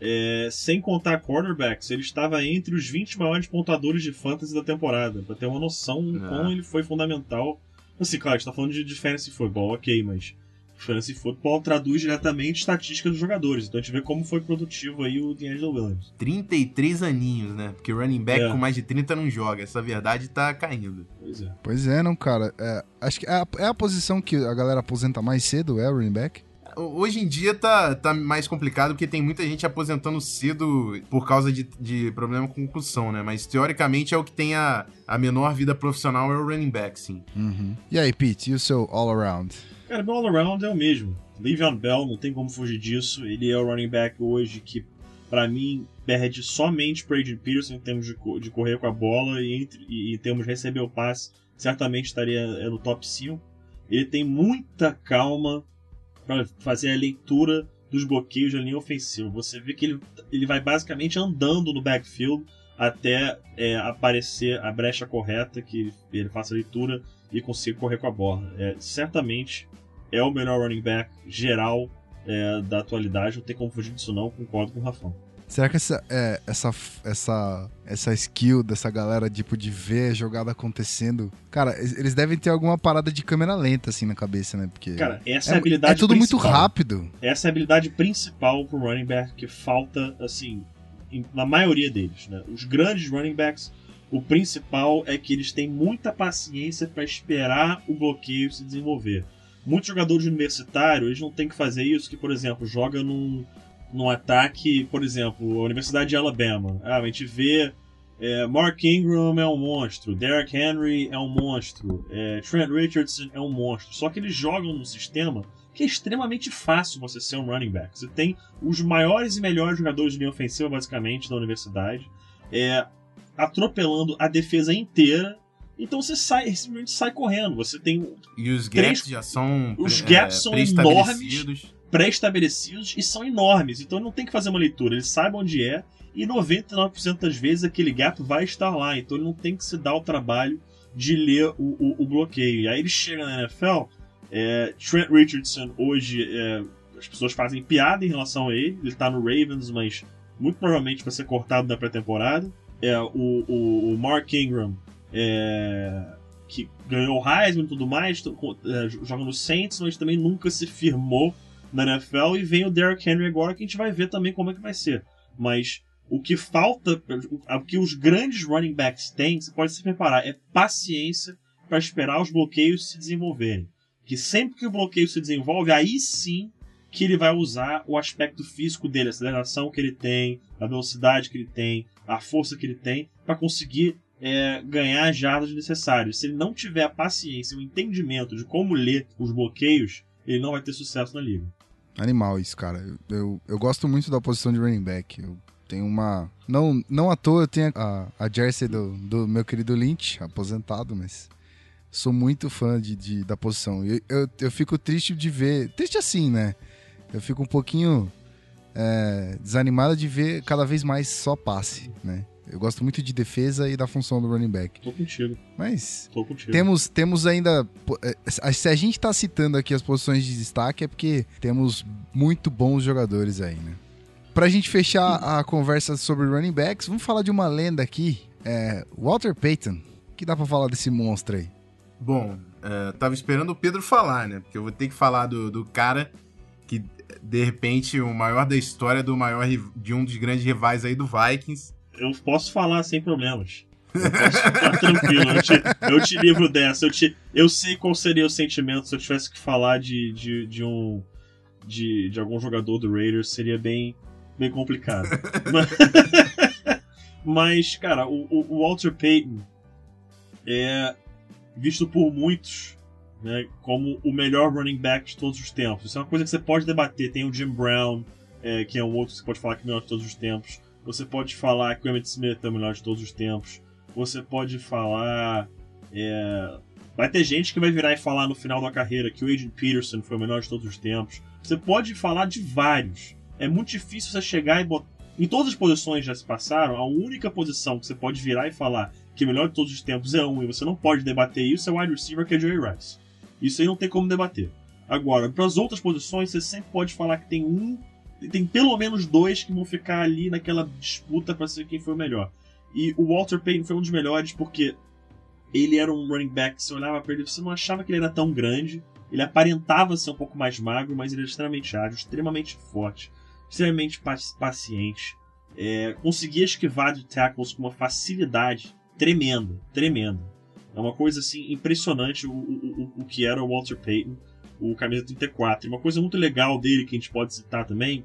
B: é, sem contar quarterbacks, ele estava entre os 20 maiores pontuadores de fantasy da temporada, para ter uma noção de
C: É.
B: como ele foi fundamental. Assim, claro, a gente tá falando de, de fantasy football, ok, mas fantasy football traduz diretamente estatísticas dos jogadores, então a gente vê como foi produtivo aí o D'Angelo Williams.
C: 33 aninhos, né? Porque running back
B: É.
C: com mais de 30 não joga. Essa verdade tá caindo.
B: Pois é.
A: Pois é, não, cara. É, acho que é a, é a posição que a galera aposenta mais cedo, é o running back.
C: Hoje em dia tá, tá mais complicado porque tem muita gente aposentando cedo por causa de, de problema com concussão, né? Mas teoricamente é o que tem a, a menor vida profissional é o running back, sim.
A: E aí, Pete, e o seu all-around?
B: Cara, meu all-around é o mesmo. Le'Veon Bell, não tem como fugir disso. Ele é o running back hoje que, pra mim, perde somente pro Adrian Peterson em termos de, de correr com a bola e, entre, e em termos de receber o passe, certamente estaria é, no top 5. Ele tem muita calma para fazer a leitura dos bloqueios da linha ofensiva. Você vê que ele, ele vai basicamente andando no backfield até é, aparecer a brecha correta, que ele faça a leitura e consiga correr com a bola. É, certamente é o melhor running back geral é, da atualidade, não tem como fugir disso não, concordo com o Rafão.
A: Será que essa, é, essa, essa, essa skill dessa galera, tipo, de ver a jogada acontecendo... Cara, es- eles devem ter alguma parada de câmera lenta, assim, na cabeça, né? Porque
B: Cara, essa é,
A: é,
B: habilidade
A: é tudo muito
B: principal.
A: rápido.
B: Essa é a habilidade principal pro running back que falta, assim, em- na maioria deles, né? Os grandes running backs, o principal é que eles têm muita paciência para esperar o bloqueio se desenvolver. Muitos jogadores universitários, eles não têm que fazer isso, que, por exemplo, joga num, num ataque, por exemplo, a Universidade de Alabama. Ah, a gente vê é, Mark Ingram é um monstro, Derrick Henry é um monstro, é, Trent Richardson é um monstro. Só que eles jogam num sistema que é extremamente fácil você ser um running back. Você tem os maiores e melhores jogadores de linha ofensiva, basicamente, da universidade, é, atropelando a defesa inteira. Então você sai, simplesmente sai correndo. Você tem
C: E os
B: Três-
C: gaps já são
B: os gaps são
C: pré-estabelecidos.
B: Pré-estabelecidos e são enormes. Então ele não tem que fazer uma leitura, ele sabe onde é e 99% das vezes aquele gap vai estar lá. Então ele não tem que se dar o trabalho de ler o, o- o bloqueio. E aí ele chega na NFL, é, Trent Richardson hoje é, as pessoas fazem piada em relação a ele. Ele tá no Ravens, mas muito provavelmente vai ser cortado da pré-temporada. É, o, o, o Mark Ingram, é, que ganhou o Heisman e tudo mais, é, joga no Saints, mas também nunca se firmou na NFL. E vem o Derrick Henry agora, que a gente vai ver também como é que vai ser. Mas o que falta, o que os grandes running backs têm, você pode se preparar, é paciência para esperar os bloqueios se desenvolverem. Que sempre que o bloqueio se desenvolve, aí sim que ele vai usar o aspecto físico dele, a aceleração que ele tem, a velocidade que ele tem, a força que ele tem, para conseguir é, ganhar as jardas necessárias. Se ele não tiver a paciência, o entendimento de como ler os bloqueios, ele não vai ter sucesso na liga.
A: Animal isso, cara. Eu, eu, eu gosto muito da posição de running back. Eu tenho uma... Não, não à toa eu tenho a, a jersey do, do meu querido Lynch, aposentado, mas... Sou muito fã de, de- da posição. Eu, eu, eu fico triste de ver... Triste assim, né? Eu fico um pouquinho é, desanimado de ver cada vez mais só passe, né? Eu gosto muito de defesa e da função do running back.
B: Tô contigo,
A: Mas
B: tô contigo.
A: temos, temos ainda. é, Se a gente tá citando aqui as posições de destaque, é porque temos muito bons jogadores aí, né? Pra gente fechar a conversa sobre running backs, vamos falar de uma lenda aqui. É, Walter Payton. O que dá pra falar desse monstro aí?
C: Bom, é, tava esperando o Pedro falar, né? Porque eu vou ter que falar do, do cara que, de repente, o maior da história do maior de um dos grandes rivais aí do Vikings.
B: Eu posso falar sem problemas. Eu posso ficar tranquilo. Eu te, eu te livro dessa. Eu, te, eu sei qual seria o sentimento se eu tivesse que falar de, de, de um. De, de algum jogador do Raiders. Seria bem, bem complicado. Mas, mas, cara, o, o- Walter Payton é visto por muitos né, como o melhor running back de todos os tempos. Isso é uma coisa que você pode debater. Tem o Jim Brown, é, que é um outro que você pode falar que é o melhor de todos os tempos. Você pode falar que o Emmett Smith é o melhor de todos os tempos. Você pode falar. é, Vai ter gente que vai virar e falar no final da carreira que o Adrian Peterson foi o melhor de todos os tempos. Você pode falar de vários. É muito difícil você chegar e botar. Em todas as posições já se passaram, a única posição que você pode virar e falar que o melhor de todos os tempos é um e você não pode debater isso é o wide receiver que é Jerry Rice. Isso aí não tem como debater. Agora, para as outras posições, você sempre pode falar que tem um tem pelo menos dois que vão ficar ali naquela disputa para ser quem foi o melhor. E o Walter Payton foi um dos melhores porque ele era um running back, você olhava para ele, você não achava que ele era tão grande. Ele aparentava ser um pouco mais magro, mas ele era extremamente ágil, extremamente forte, extremamente paciente. É, conseguia esquivar de tackles com uma facilidade tremenda, tremenda. É uma coisa assim impressionante o, o, o, o que era o Walter Payton, o camisa 34. E uma coisa muito legal dele que a gente pode citar também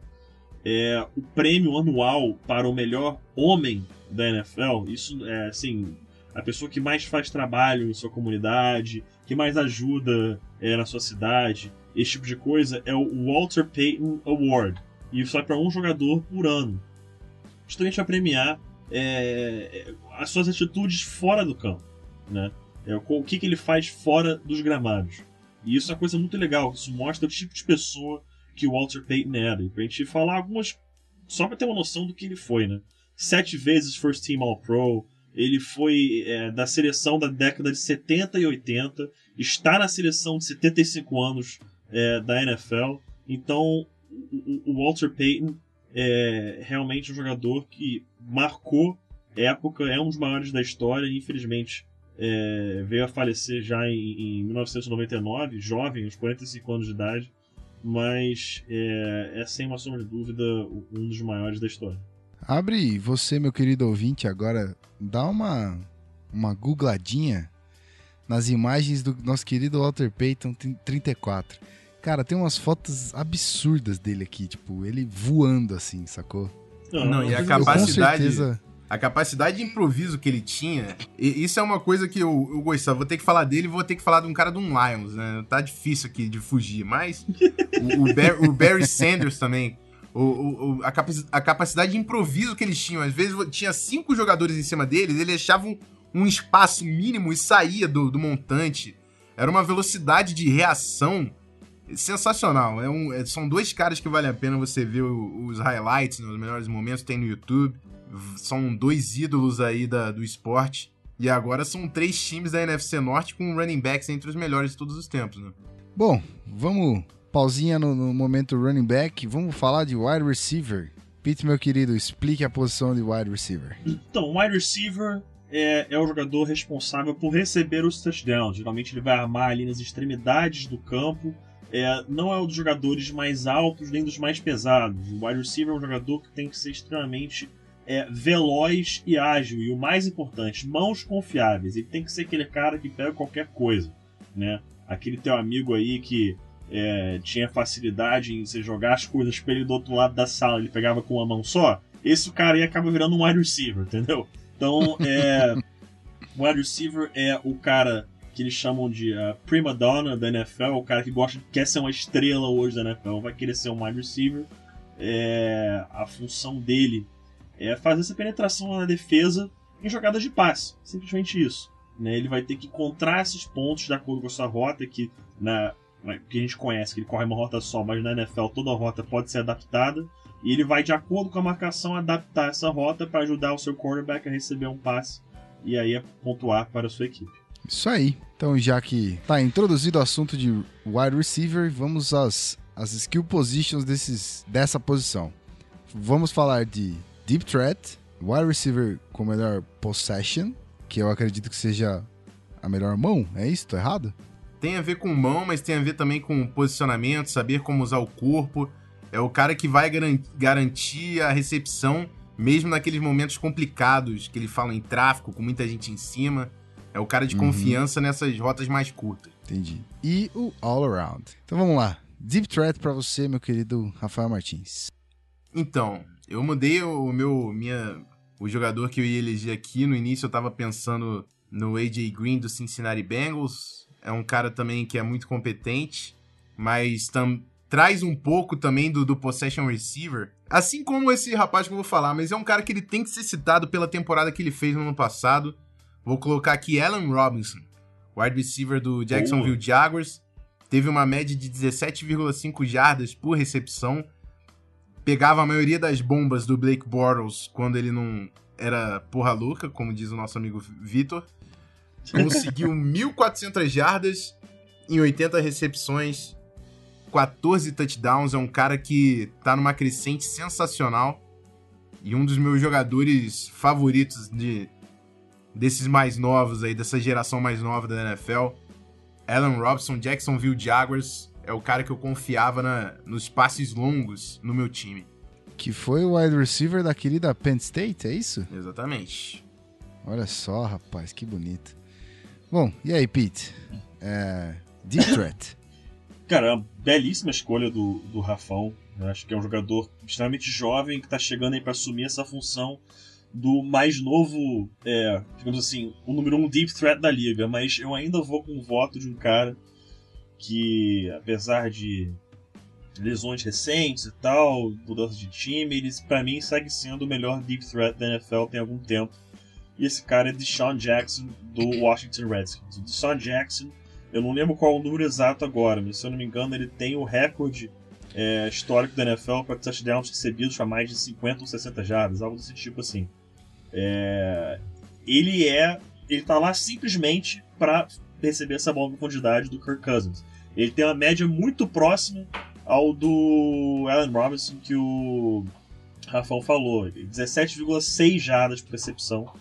B: é o prêmio anual para o melhor homem da NFL. Isso é assim, a pessoa que mais faz trabalho em sua comunidade, que mais ajuda é, na sua cidade, esse tipo de coisa, é o Walter Payton Award. E isso é para um jogador por ano. Justamente para premiar é, as suas atitudes fora do campo. Né? É, o que, que ele faz fora dos gramados. E isso é uma coisa muito legal. Isso mostra o tipo de pessoa que o Walter Payton era. E pra gente falar algumas. Só pra ter uma noção do que ele foi, né? Sete vezes First Team All Pro, ele foi é, da seleção da década de 70 e 80, está na seleção de 75 anos é, da NFL. Então, o, o Walter Payton é realmente um jogador que marcou época, é um dos maiores da história e infelizmente é, veio a falecer já em, em, 1999, jovem, aos 45 anos de idade, mas é, é sem uma sombra de dúvida um dos maiores da história.
A: Abre você, meu querido ouvinte, agora dá uma, uma googladinha nas imagens do nosso querido Walter Payton 34. Cara, tem umas fotos absurdas dele aqui, tipo, ele voando assim, sacou?
C: Não, não e a capacidade. Certeza... A capacidade de improviso que ele tinha, isso é uma coisa que eu, eu gostava. Vou ter que falar dele vou ter que falar de um cara de um Lions, né? Tá difícil aqui de fugir, mas o, o, Barry, o Barry Sanders também, o, o, a, capac a, capacidade de improviso que eles tinham. Às vezes tinha cinco jogadores em cima deles, eles achavam um, espaço mínimo e saía do, do, montante. Era uma velocidade de reação sensacional. É um, é, são dois caras que vale a pena você ver os highlights, nos melhores momentos, tem no YouTube. São dois ídolos aí da, do esporte. E agora são três times da NFC Norte com running backs entre os melhores de todos os tempos, né?
A: Bom, vamos pausinha no, no, momento running back, vamos falar de wide receiver. Pete, meu querido, explique a posição de wide receiver.
B: Então, wide receiver é, é, o jogador responsável por receber os touchdowns. Geralmente ele vai armar ali nas extremidades do campo. É, não é um dos jogadores mais altos nem dos mais pesados. O wide receiver é um jogador que tem que ser extremamente é, veloz e ágil. E o mais importante, mãos confiáveis. Ele tem que ser aquele cara que pega qualquer coisa. Né? Aquele teu amigo aí que é, tinha facilidade em você jogar as coisas pra ele do outro lado da sala, ele pegava com uma mão só, esse cara aí acaba virando um wide receiver, entendeu? Então, é, o wide receiver é o cara que eles chamam de uh, prima donna da NFL, o cara que gosta, quer ser uma estrela hoje da NFL, vai querer ser um wide receiver. É, a função dele é fazer essa penetração na defesa em jogadas de passe, simplesmente isso. Né? Ele vai ter que encontrar esses pontos de acordo com a sua rota, que na, que a gente conhece, que ele corre uma rota só, mas na NFL toda rota pode ser adaptada. E ele vai, de acordo com a marcação, adaptar essa rota para ajudar o seu quarterback a receber um passe e aí a pontuar para a sua equipe.
A: Isso aí. Então, já que está introduzido o assunto de wide receiver, vamos às, às skill positions desses, dessa posição. Vamos falar de deep threat, wide receiver com melhor possession, que eu acredito que seja a melhor mão. É isso? Tô errado?
C: tem a ver com mão, mas tem a ver também com posicionamento, saber como usar o corpo. É o cara que vai garantir a recepção, mesmo naqueles momentos complicados que ele fala em tráfico, com muita gente em cima. É o cara de uhum. confiança nessas rotas mais curtas.
A: Entendi. E o all around. Então vamos lá. Deep threat para você, meu querido Rafael Martins.
C: Então, eu mudei o meu minha o jogador que eu ia eleger aqui. No início eu tava pensando no AJ Green do Cincinnati Bengals, é um cara também que é muito competente, mas tam, traz um pouco também do, do possession receiver. Assim como esse rapaz que eu vou falar, mas é um cara que ele tem que ser citado pela temporada que ele fez no ano passado. Vou colocar aqui Allen Robinson, wide receiver do Jacksonville Boa. Jaguars. Teve uma média de 17,5 jardas por recepção. Pegava a maioria das bombas do Blake Bortles quando ele não era porra louca, como diz o nosso amigo Vitor. Conseguiu 1.400 jardas em 80 recepções. 14 touchdowns, é um cara que tá numa crescente sensacional e um dos meus jogadores favoritos de desses mais novos aí, dessa geração mais nova da NFL. Allen Robson, Jacksonville Jaguars, é o cara que eu confiava na, nos passes longos no meu time.
A: Que foi o wide receiver da querida Penn State, é isso?
C: Exatamente.
A: Olha só, rapaz, que bonito. Bom, e aí, Pete? É, Deep Threat.
B: Cara, é uma belíssima escolha do, do Rafão. Eu acho que é um jogador extremamente jovem que está chegando aí para assumir essa função do mais novo, é, digamos assim, o número um deep threat da liga. Mas eu ainda vou com o voto de um cara que, apesar de lesões recentes e tal, mudança de time, ele para mim segue sendo o melhor deep threat da NFL tem algum tempo. E esse cara é Deshaun Jackson do Washington Redskins. O Deshaun Jackson, eu não lembro qual o número exato agora, mas se eu não me engano, ele tem o recorde é, histórico da NFL para touchdowns recebidos a mais de 50 ou 60 jardas, algo desse tipo assim. É, ele é. Ele tá lá simplesmente para receber essa bola em profundidade do Kirk Cousins. Ele tem uma média muito próxima ao do Allen Robinson que o Rafael falou. 17,6 jardas por recepção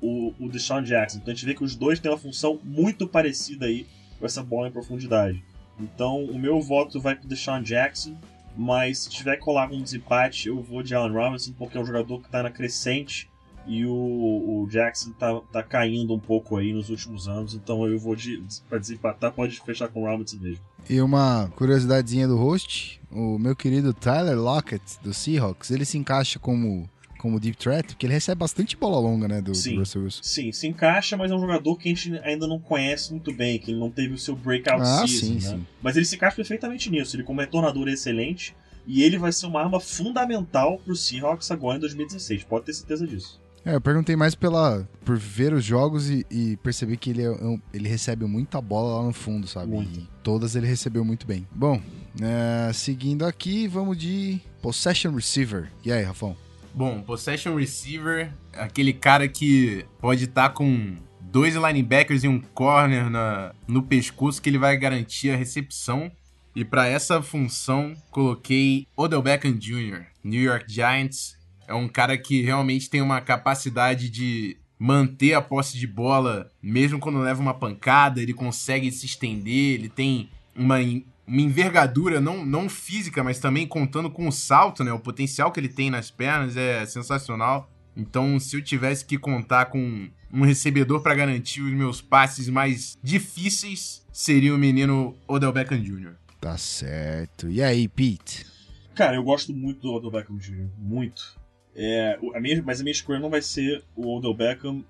B: o, o Deshaun Jackson. Então a gente vê que os dois têm uma função muito parecida aí com essa bola em profundidade. Então o meu voto vai pro Deshaun Jackson, mas se tiver que colar um desempate, eu vou de Allen Robinson, porque é um jogador que está na crescente e o, o, Jackson tá, tá caindo um pouco aí nos últimos anos, então eu vou de, pra desempatar, pode fechar com o Robinson mesmo.
A: E uma curiosidadezinha do host, o meu querido Tyler Lockett, do Seahawks, ele se encaixa como, como deep threat, porque ele recebe bastante bola longa, né, do,
B: sim,
A: do Russell Wilson.
B: Sim, se encaixa, mas é um jogador que a gente ainda não conhece muito bem, que ele não teve o seu breakout
A: ah,
B: season,
A: sim,
B: né?
A: sim.
B: Mas ele se encaixa perfeitamente nisso, ele como retornador é excelente, e ele vai ser uma arma fundamental pro Seahawks agora em 2016, pode ter certeza disso.
A: É, eu perguntei mais pela por ver os jogos e, e perceber que ele, é um- ele recebe muita bola lá no fundo, sabe?
B: Muito.
A: E todas ele recebeu muito bem. Bom, é, seguindo aqui, vamos de Possession Receiver. E aí, Rafão?
C: Bom, possession receiver, aquele cara que pode estar com dois linebackers e um corner na, no pescoço que ele vai garantir a recepção. E para essa função, coloquei Odell Beckham Jr., New York Giants. É um cara que realmente tem uma capacidade de manter a posse de bola, mesmo quando leva uma pancada, ele consegue se estender, ele tem uma, uma envergadura, não, não física, mas também contando com o salto, né? O potencial que ele tem nas pernas é sensacional. Então, se eu tivesse que contar com um recebedor para garantir os meus passes mais difíceis, seria o menino Odell Beckham Jr.
A: Tá certo. E aí, Pete?
B: Cara, eu gosto muito do Odell Beckham Jr., muito. É, o- a minha, mas a minha escolha não vai ser o Odell Beckham.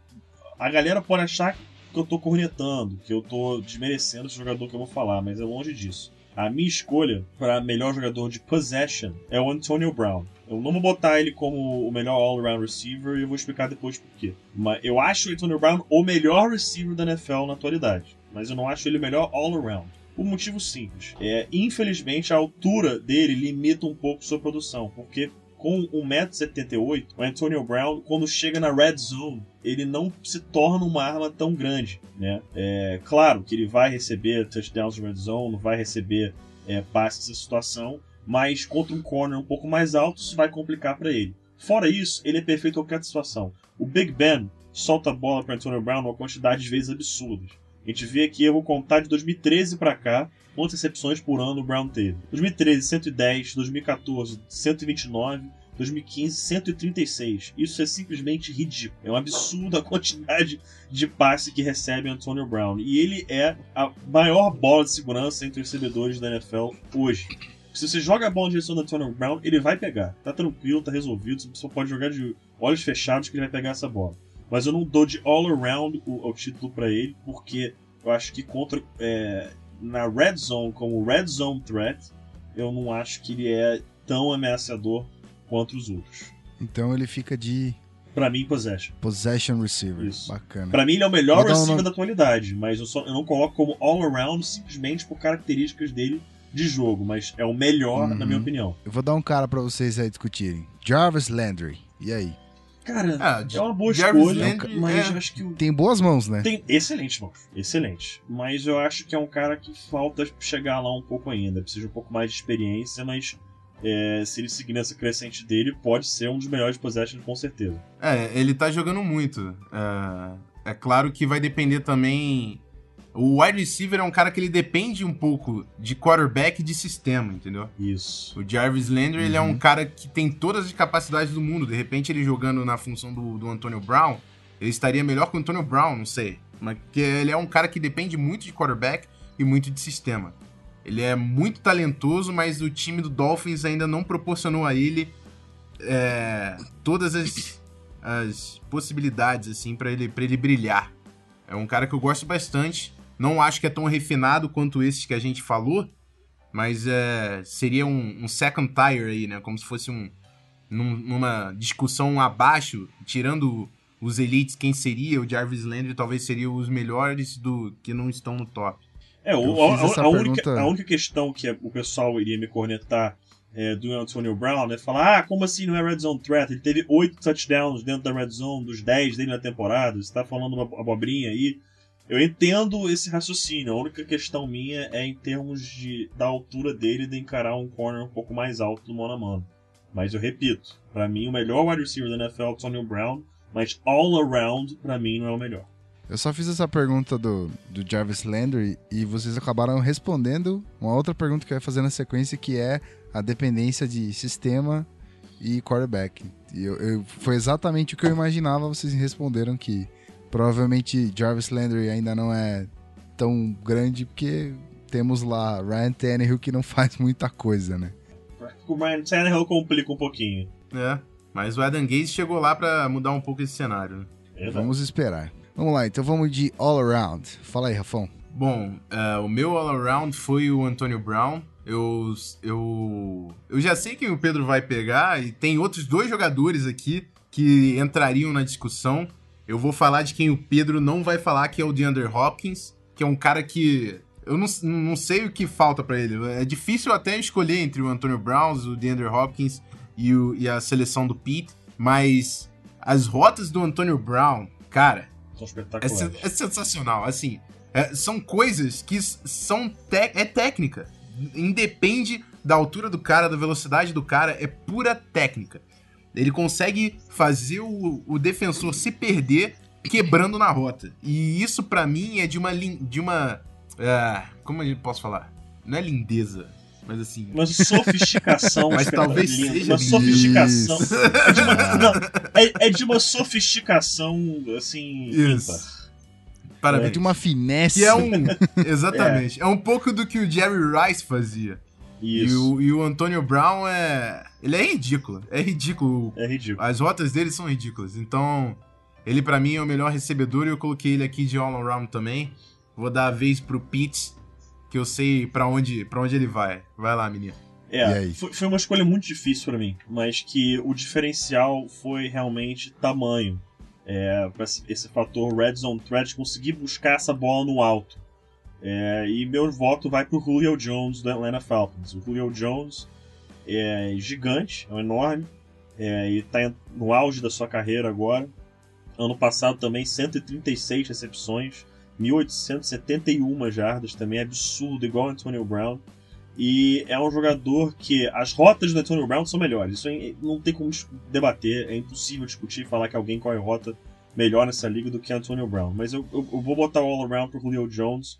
B: A galera pode achar que eu tô cornetando, que eu tô desmerecendo esse jogador que eu vou falar, mas é longe disso. A minha escolha para melhor jogador de possession é o Antonio Brown. Eu não vou botar ele como o melhor all-around receiver e eu vou explicar depois por quê. Mas eu acho o Antonio Brown o melhor receiver da NFL na atualidade, mas eu não acho ele o melhor all-around. Um motivo simples. É, infelizmente, a altura dele limita um pouco sua produção, porque com 1,78m, o Antonio Brown, quando chega na red zone, ele não se torna uma arma tão grande. Né? É, claro que ele vai receber touchdowns de red zone, vai receber é, passes nessa situação, mas contra um corner um pouco mais alto, isso vai complicar para ele. Fora isso, ele é perfeito em qualquer situação. O Big Ben solta a bola para Antonio Brown uma quantidade de vezes absurdas. A gente vê aqui, eu vou contar de 2013 para cá, quantas recepções por ano o Brown teve. 2013, 110, 2014, 129, 2015, 136. Isso é simplesmente ridículo. É um absurdo a quantidade de passe que recebe Antonio Brown. E ele é a maior bola de segurança entre os recebedores da NFL hoje. Se você joga a bola na direção do Antonio Brown, ele vai pegar. Tá tranquilo, tá resolvido. Você só pode jogar de olhos fechados que ele vai pegar essa bola. Mas eu não dou de all around o, o título para ele, porque eu acho que contra é, na red zone como red zone threat, eu não acho que ele é tão ameaçador quanto os outros.
A: Então ele fica de
B: Pra mim, possession.
A: Possession Receiver.
B: Isso.
A: Bacana.
B: Pra mim, ele é o melhor
A: Vou um
B: receiver
A: nome-
B: da atualidade, mas eu, só, eu não coloco como all around simplesmente por características dele de jogo, mas é o melhor,
A: Uhum.
B: na minha opinião.
A: Eu vou dar um cara pra vocês aí discutirem. Jarvis Landry. E aí?
B: Cara,
C: Ah,
B: é uma boa
C: Jarvis
B: escolha,
C: Landry
B: mas
C: é-
B: eu acho que o
A: Tem boas mãos, né?
B: Tem excelente, mano. Excelente. Mas eu acho que é um cara que falta chegar lá um pouco ainda. Precisa de um pouco mais de experiência, mas é, se ele seguir nessa crescente dele, pode ser um dos melhores possessions, com certeza.
C: É, ele tá jogando muito. É, é claro que vai depender também. O wide receiver é um cara que ele depende um pouco de quarterback e de sistema, entendeu?
B: Isso.
C: O Jarvis Landry, ele é
A: Uhum.
C: um cara que tem todas as capacidades do mundo. De repente, ele jogando na função do, do Antonio Brown, ele estaria melhor que o Antonio Brown, não sei. Mas que ele é um cara que depende muito de quarterback e muito de sistema. Ele é muito talentoso, mas o time do Dolphins ainda não proporcionou a ele é, todas as, as possibilidades assim para ele, pra ele brilhar. É um cara que eu gosto bastante. Não acho que é tão refinado quanto esses que a gente falou, mas é, seria um, um second tire aí, né? Como se fosse um num- numa discussão abaixo, tirando os elites, quem seria o Jarvis Landry, talvez seriam os melhores do que não estão no top.
B: É, o- a,
A: fiz essa
B: a- a única,
A: pergunta-
B: a única questão que o pessoal iria me cornetar é, do Antonio Brown é falar: ah, como assim não é Red Zone Threat? Ele teve 8 touchdowns dentro da Red Zone, dos 10 dele na temporada. Você tá falando uma abobrinha aí. Eu entendo esse raciocínio. A única questão minha é em termos de, da altura dele de encarar um corner um pouco mais alto do mano a mano. Mas eu repito, pra mim o melhor wide receiver da NFL é o Antonio Brown, mas all around pra mim não é o melhor.
A: Eu só fiz essa pergunta do, do Jarvis Landry e vocês acabaram respondendo uma outra pergunta que eu ia fazer na sequência, que é a dependência de sistema e quarterback. E eu, eu- foi exatamente o que eu imaginava, vocês responderam que provavelmente Jarvis Landry ainda não é tão grande porque temos lá Ryan Tannehill que não faz muita coisa, né?
B: O Ryan Tannehill complica um pouquinho.
C: É, mas o Adam Gaze chegou lá pra mudar um pouco esse cenário. né?
B: É,
A: Vamos esperar. Vamos lá, então vamos de all around. Fala aí, Rafão.
C: Bom, é, o meu all-around foi o Antonio Brown. Eu, eu, eu já sei quem o Pedro vai pegar e tem outros dois jogadores aqui que entrariam na discussão. Eu vou falar de quem o Pedro não vai falar, que é o DeAndre Hopkins, que é um cara que eu não, não sei o que falta pra ele. É difícil até escolher entre o Antonio Brown, o DeAndre Hopkins e, o- e a seleção do Pete, mas as rotas do Antonio Brown, cara, é, sen- é sensacional, assim. é, são coisas que são é técnica. Independe da altura do cara, da velocidade do cara, é pura técnica. Ele consegue fazer o, o defensor se perder quebrando na rota. E isso pra mim é de uma de uma ah, como eu posso falar? Não é lindeza, mas assim,
B: Uma sofisticação.
C: Mas talvez seja
B: Uma sofisticação.
A: Isso.
B: É de uma, não, é, é de uma sofisticação, assim.
C: Isso. parabéns.
A: É de uma finesse.
C: Que é um. Exatamente. É. um pouco do que o Jerry Rice fazia. E
B: Isso.
C: o, e o Antonio Brown é. Ele é ridículo. É ridículo.
B: É ridículo.
C: As rotas dele são ridículas. Então, ele pra mim é o melhor recebedor e eu coloquei ele aqui de all around também. Vou dar a vez pro Pitts, que eu sei pra onde, pra onde ele vai. Vai lá, menino.
A: E
B: É, foi, foi uma escolha muito difícil pra mim, mas que o diferencial foi realmente tamanho. É, esse fator Red Zone Threat, conseguir buscar essa bola no alto. É, e meu voto vai pro Julio Jones do Atlanta Falcons. O Julio Jones é gigante, é um enorme, é, e tá no auge da sua carreira agora. Ano passado também 136 recepções, 1871 jardas, também é absurdo, igual o Antonio Brown. E é um jogador que as rotas do Antonio Brown são melhores. Isso é- não tem como debater, é impossível discutir e falar que alguém corre rota melhor nessa liga do que Antonio Brown. Mas eu, eu- eu vou botar o all-around pro Julio Jones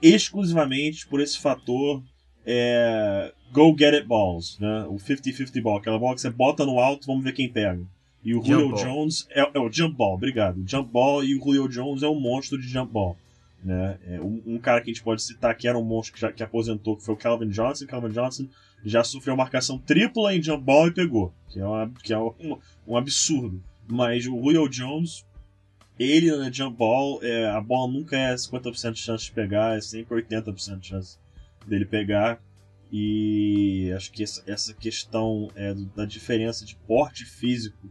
B: exclusivamente por esse fator é, go get it balls, né? O 50-50 ball, aquela bola que você bota no alto, vamos ver quem pega. E o Julio. Jones é, é o jump ball, obrigado. Jump ball e o Julio Jones é um monstro de jump ball. Né? É, um, um cara que a gente pode citar que era um monstro que, já, que aposentou, que foi o Calvin Johnson. Calvin Johnson já sofreu marcação tripla em jump ball e pegou, que é, uma, que é um, um absurdo. Mas o Julio Jones, ele na jump ball, é, a bola nunca é 50% de chance de pegar, é sempre 80% de chance dele pegar. E acho que essa, essa questão é, da diferença de porte físico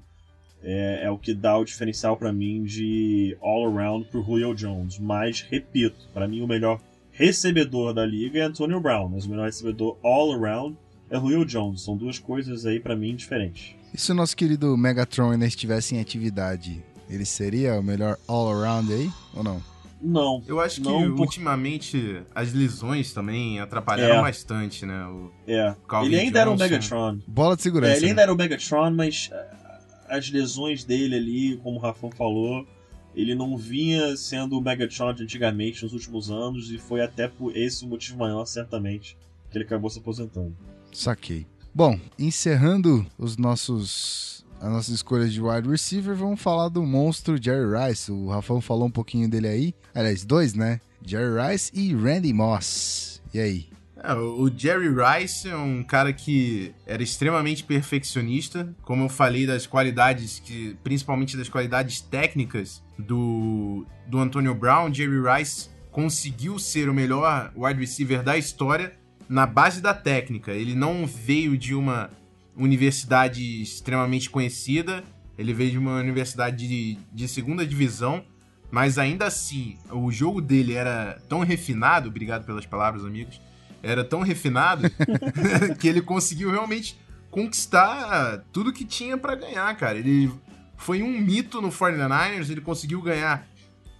B: é, é o que dá o diferencial pra mim de all around pro Julio Jones. Mas, repito, pra mim o melhor recebedor da liga é Antonio Brown, mas o melhor recebedor all around é é Julio Jones. São duas coisas aí para mim diferentes.
A: E se o nosso querido Megatron ainda estivesse em atividade, ele seria o melhor all-around aí, ou não?
B: Não.
C: Eu acho que
B: Não, por-
C: ultimamente as lesões também atrapalharam
B: É.
C: bastante, né? O
B: É.
C: Calvin
B: ele ainda era um
C: Johnson.
B: Megatron.
A: Bola de
B: É,
A: segurança.
B: ele
A: né?
B: ainda era o Megatron, mas ah, as lesões dele ali, como o Rafão falou, ele não vinha sendo o Megatron de antigamente nos últimos anos e foi até por esse o motivo maior, certamente, que ele acabou se aposentando.
A: Saquei. Bom, encerrando os nossos as nossas escolhas de wide receiver, vamos falar do monstro Jerry Rice. O Rafão falou um pouquinho dele aí. Aliás, dois, né? Jerry Rice e Randy Moss. E aí?
C: É, o Jerry Rice é um cara que era extremamente perfeccionista, como eu falei das qualidades que, principalmente das qualidades técnicas do do Antonio Brown, Jerry Rice conseguiu ser o melhor wide receiver da história na base da técnica. Ele não veio de uma universidade extremamente conhecida, ele veio de uma universidade de, de segunda divisão, mas ainda assim, o jogo dele era tão refinado, obrigado pelas palavras, amigos, era tão refinado que ele conseguiu realmente conquistar tudo que tinha pra ganhar, cara. Ele foi um mito no 49ers, ele conseguiu ganhar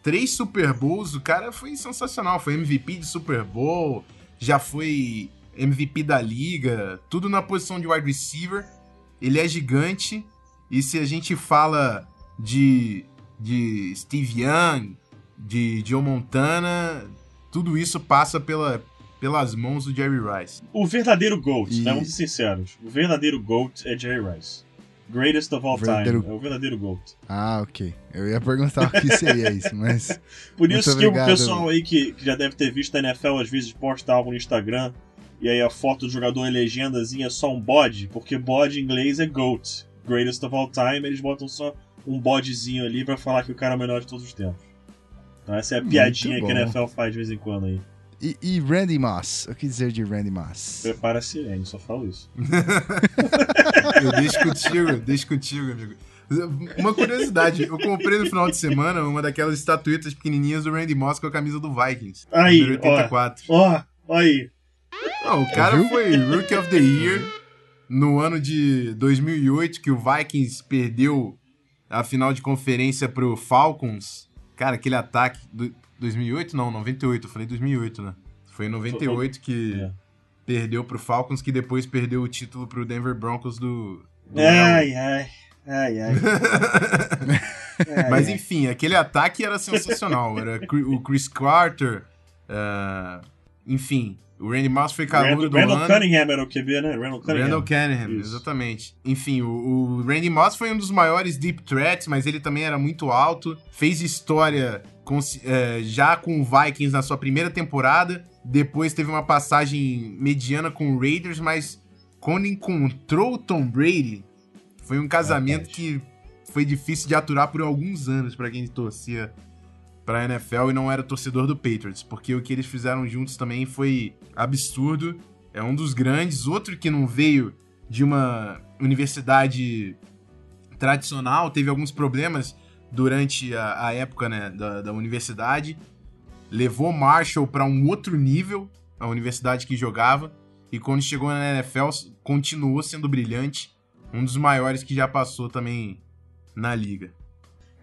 C: três Super Bowls, o cara foi sensacional, foi MVP de Super Bowl, já foi MVP da liga, tudo na posição de wide receiver. Ele é gigante e se a gente fala de de Steve Young, de Joe Montana, tudo isso passa pela, pelas mãos do Jerry Rice.
B: O verdadeiro GOAT,
A: E-
B: né? Vamos ser sinceros. O verdadeiro GOAT é Jerry Rice. Greatest of all
A: Verdadeiro-
B: time. É o verdadeiro GOAT.
A: Ah, ok. Eu ia perguntar o que seria isso, mas.
B: Por
A: Muito
B: isso que
A: obrigado.
B: o pessoal aí que, que já deve ter visto a NFL às vezes posta algo no Instagram e aí a foto do jogador em legendazinha é só um bode, porque bode em inglês é GOAT. Greatest of all time, eles botam só um bodezinho ali pra falar que o cara é o melhor de todos os tempos. Então essa é a piadinha que a. NFL faz de vez em quando aí.
A: E, e Randy Moss? O que dizer de Randy Moss?
B: Prepara a sirene, só falo isso.
C: Eu deixo contigo, deixo contigo, amigo. Uma curiosidade, eu comprei no final de semana uma daquelas estatuetas pequenininhas do Randy Moss com a camisa do Vikings.
B: Aí,
C: número 84.
B: Ó, ó aí.
C: Não, o cara
A: Viu?
C: foi Rookie of the Year no ano de 2008, que o Vikings perdeu a final de conferência pro Falcons. Cara, aquele ataque. Do, 2008? Não, 98. Eu falei 2008, né? Foi em 98 que
B: É.
C: perdeu pro Falcons, que depois perdeu o título pro Denver Broncos do. do
B: Ai, ai. Ai, ai. Ai,
C: Mas enfim, aquele ataque era sensacional. Era o Chris Carter. ah, enfim, o Randy Moss foi calor do
B: Randall
C: ano.
B: Cunningham era o QB, né? Randall Cunningham.
C: Randall Cunningham,
B: Isso.
C: exatamente. Enfim, o, o Randy Moss foi um dos maiores deep threats, mas ele também era muito alto. Fez história com- eh, já com o Vikings na sua primeira temporada. Depois teve uma passagem mediana com o Raiders, mas quando encontrou o Tom Brady, foi um casamento que foi difícil de aturar por alguns anos pra quem torcia pra NFL e não era torcedor do Patriots, porque o que eles fizeram juntos também foi absurdo. É um dos grandes, outro que não veio de uma universidade tradicional, teve alguns problemas durante a, a época né, da, da universidade, levou Marshall para um outro nível, a universidade que jogava, e quando chegou na NFL continuou sendo brilhante, um dos maiores que já passou também na liga.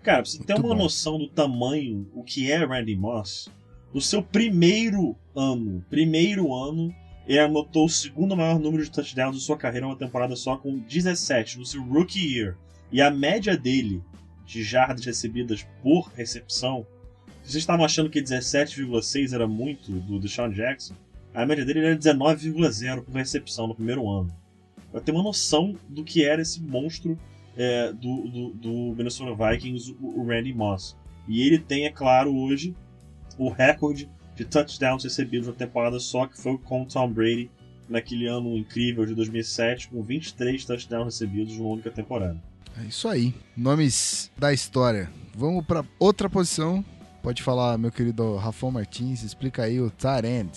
B: Cara, pra você ter uma
A: bom.
B: noção do tamanho, o que é Randy Moss, no seu primeiro ano, primeiro ano, ele anotou o segundo maior número de touchdowns de sua carreira uma temporada só com 17, no seu rookie year. E a média dele de jardas recebidas por recepção, se vocês estavam achando que 17,6 era muito do Deshaun Jackson, a média dele era 19,0 por recepção no primeiro ano. Pra ter uma noção do que era esse monstro é, do, do, do Minnesota Vikings, o, Randy Moss. E ele tem, é claro, hoje o recorde de touchdowns recebidos na temporada só, que foi com o Tom Brady naquele ano incrível de 2007, com 23 touchdowns recebidos numa única temporada.
A: É isso aí. Nomes da história. Vamos pra outra posição. Pode falar, meu querido Rafão Martins, explica aí o Tarend.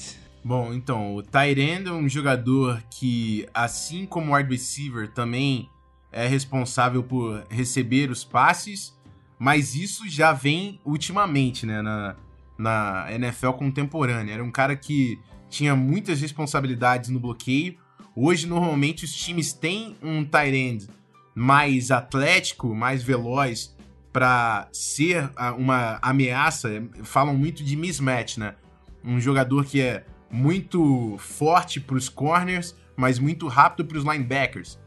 C: Bom, então, o end é um jogador que, assim como o wide receiver, também é responsável por receber os passes, mas isso já vem ultimamente, né, na, na NFL contemporânea. Era um cara que tinha muitas responsabilidades no bloqueio. Hoje, normalmente, os times têm um tight end mais atlético, mais veloz, para ser uma ameaça. Falam muito de mismatch, né? Um jogador que é muito forte para os corners, mas muito rápido para os linebackers.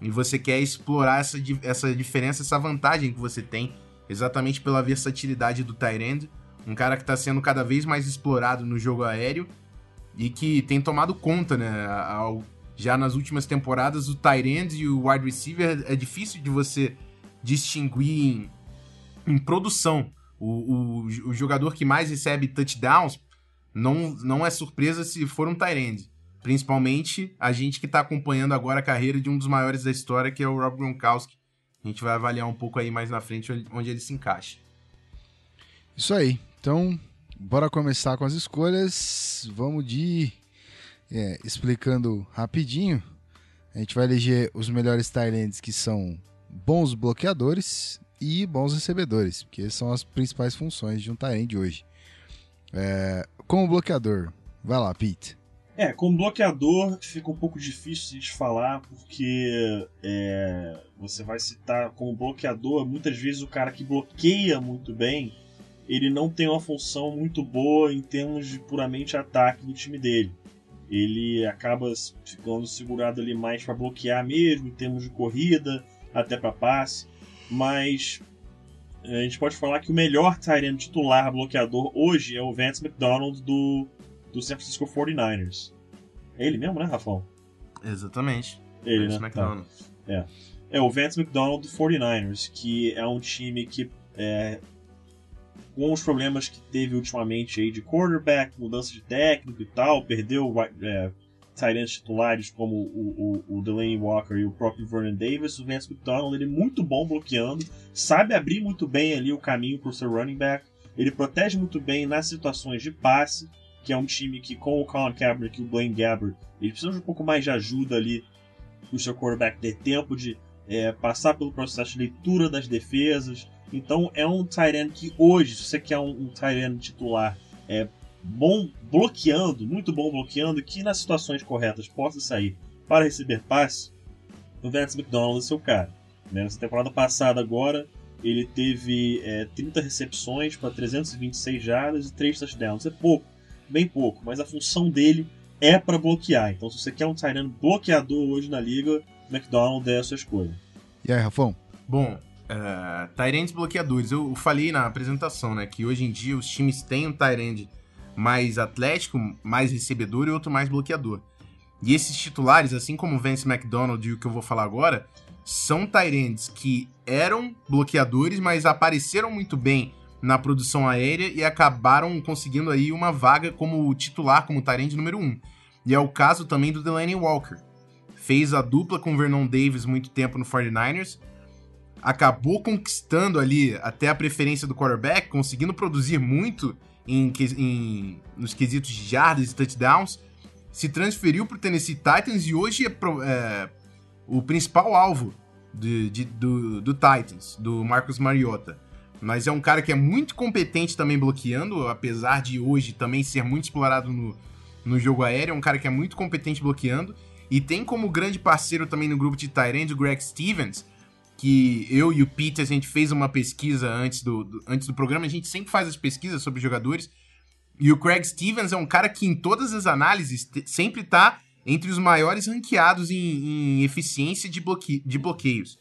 C: E você quer explorar essa, essa diferença, essa vantagem que você tem, exatamente pela versatilidade do Tyrande. Um cara que está sendo cada vez mais explorado no jogo aéreo e que tem tomado conta, né? Ao, já nas últimas temporadas, o Tyrande e o wide receiver é difícil de você distinguir em, em produção. O, o, o, jogador que mais recebe touchdowns não, não é surpresa se for um Tyrande. Principalmente a gente que está acompanhando agora a carreira de um dos maiores da história, que é o Rob Gronkowski. A gente vai avaliar um pouco aí mais na frente onde ele se encaixa.
A: Isso aí. Então, bora começar com as escolhas. Vamos de é, explicando rapidinho. A gente vai eleger os melhores Tyrants que são bons bloqueadores e bons recebedores, porque são as principais funções de um Tyrant hoje. É, como bloqueador, vai lá, Pete.
B: É, como bloqueador fica um pouco difícil de falar, porque é, você vai citar como bloqueador, muitas vezes o cara que bloqueia muito bem, ele não tem uma função muito boa em termos de puramente ataque do time dele. Ele acaba ficando segurado ali mais para bloquear mesmo, em termos de corrida, até para passe. Mas a gente pode falar que o melhor Tyrant titular bloqueador hoje é o Vance McDonald do do San Francisco 49ers. É ele mesmo, né, Rafão?
C: Exatamente.
B: Ele, Vance né? McDonald. Tá. É. é o Vance McDonald do 49ers, que é um time que é, com os problemas que teve ultimamente aí de quarterback, mudança de técnico e tal, perdeu é, Tyrants titulares como o, o, o, Delaney Walker e o próprio Vernon Davis, o Vance McDonald ele é muito bom bloqueando, sabe abrir muito bem ali o caminho para o seu running back, ele protege muito bem nas situações de passe, que é um time que com o Colin Kaepernick e o Blaine Gabbert, ele precisa de um pouco mais de ajuda ali o seu quarterback ter tempo de é, passar pelo processo de leitura das defesas. Então é um tight que hoje, se você quer um, um tight titular é, bom bloqueando, muito bom bloqueando, que nas situações corretas possa sair para receber passe, o Vance McDonald é seu cara. Né? Nessa temporada passada agora, ele teve é, 30 recepções para 326 jardas e 3 touchdowns. É pouco bem pouco, mas a função dele é para bloquear. Então, se você quer um Tyrant bloqueador hoje na liga, McDonald é a sua escolha.
A: E aí, Rafão?
C: Bom, uh, Tyrants bloqueadores. Eu falei na apresentação, né, que hoje em dia os times têm um Tyrant mais atlético, mais recebedor e outro mais bloqueador. E esses titulares, assim como o Vance McDonald e o que eu vou falar agora, são Tyrants que eram bloqueadores, mas apareceram muito bem na produção aérea e acabaram conseguindo aí uma vaga como titular, como Tyrande número 1. E é o caso também do Delaney Walker. Fez a dupla com Vernon Davis muito tempo no 49ers, acabou conquistando ali até a preferência do quarterback, conseguindo produzir muito em, em nos quesitos de jardas e touchdowns, se transferiu para o Tennessee Titans e hoje é, é o principal alvo de, de, do, do Titans, do Marcus Mariota. Mas é um cara que é muito competente também bloqueando, apesar de hoje também ser muito explorado no, no jogo aéreo. É um cara que é muito competente bloqueando. E tem como grande parceiro também no grupo de Tyrande o Greg Stevens, que eu e o Pete a gente fez uma pesquisa antes do, do, antes do programa. A gente sempre faz as pesquisas sobre jogadores. E o Craig Stevens é um cara que em todas as análises sempre está entre os maiores ranqueados em, em eficiência de, bloque, de bloqueios.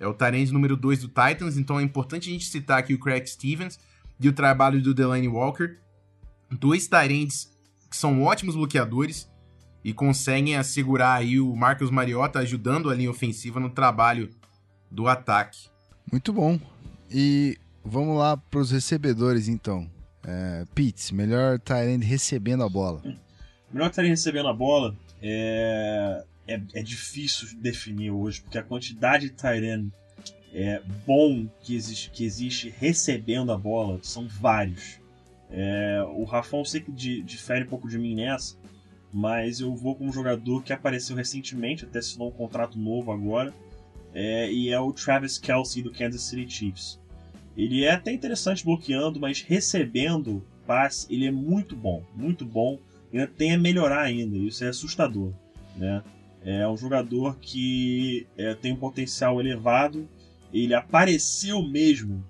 C: É o Tyrande número 2 do Titans, então é importante a gente citar aqui o Craig Stevens e o trabalho do Delaney Walker. Dois Tyrands que são ótimos bloqueadores e conseguem assegurar aí o Marcos Mariota ajudando a linha ofensiva no trabalho do ataque.
A: Muito bom. E vamos lá para os recebedores então. É, Pitts, melhor Tyrande recebendo a bola.
B: Melhor Tyrande recebendo a bola é é, é difícil definir hoje, porque a quantidade de Tyrene é, bom que existe, que existe recebendo a bola são vários. É, o Rafão sei que difere um pouco de mim nessa, mas eu vou com um jogador que apareceu recentemente, até assinou um contrato novo agora, é, e é o Travis Kelsey do Kansas City Chiefs. Ele é até interessante bloqueando, mas recebendo passe, ele é muito bom, muito bom. Ainda tem a melhorar ainda, isso é assustador, né? É um jogador que é, tem um potencial elevado. Ele apareceu mesmo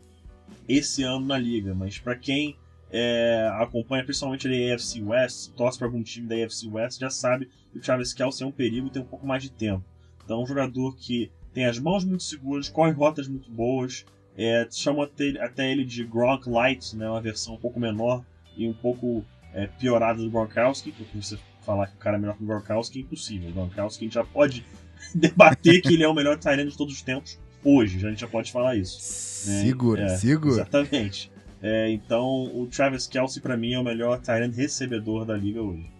B: esse ano na liga, mas para quem é, acompanha principalmente a AFC West, torce para algum time da AFC West, já sabe que o Travis Kelce é um perigo e tem um pouco mais de tempo. Então, é um jogador que tem as mãos muito seguras, corre rotas muito boas, é, até, até, ele de Gronk Light, né, uma versão um pouco menor e um pouco é, piorada do Gronkowski, porque você falar que o cara é melhor que o Gronkowski é impossível. O Gronkowski a gente já pode debater que ele é o melhor Tyrant de todos os tempos hoje, a gente já pode falar isso.
A: Né? Segura, é, segura.
B: Exatamente. É, então, o Travis Kelsey, para mim, é o melhor Tyrant recebedor da liga hoje.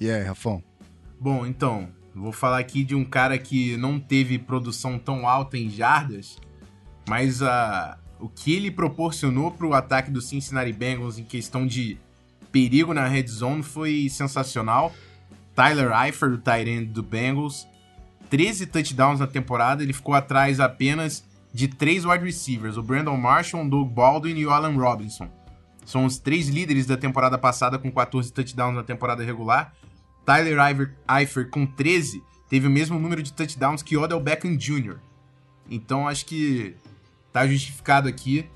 A: E aí, Rafão?
C: Bom, então, vou falar aqui de um cara que não teve produção tão alta em jardas, mas a, o que ele proporcionou para o ataque do Cincinnati Bengals em questão de perigo na red zone foi sensacional. Tyler Eifert, o tight do Bengals, 13 touchdowns na temporada, ele ficou atrás apenas de três wide receivers, o Brandon Marshall, o Doug Baldwin e o Allen Robinson. São os três líderes da temporada passada com 14 touchdowns na temporada regular. Tyler Eifert com 13 teve o mesmo número de touchdowns que Odell Beckham Jr. Então acho que tá justificado aqui.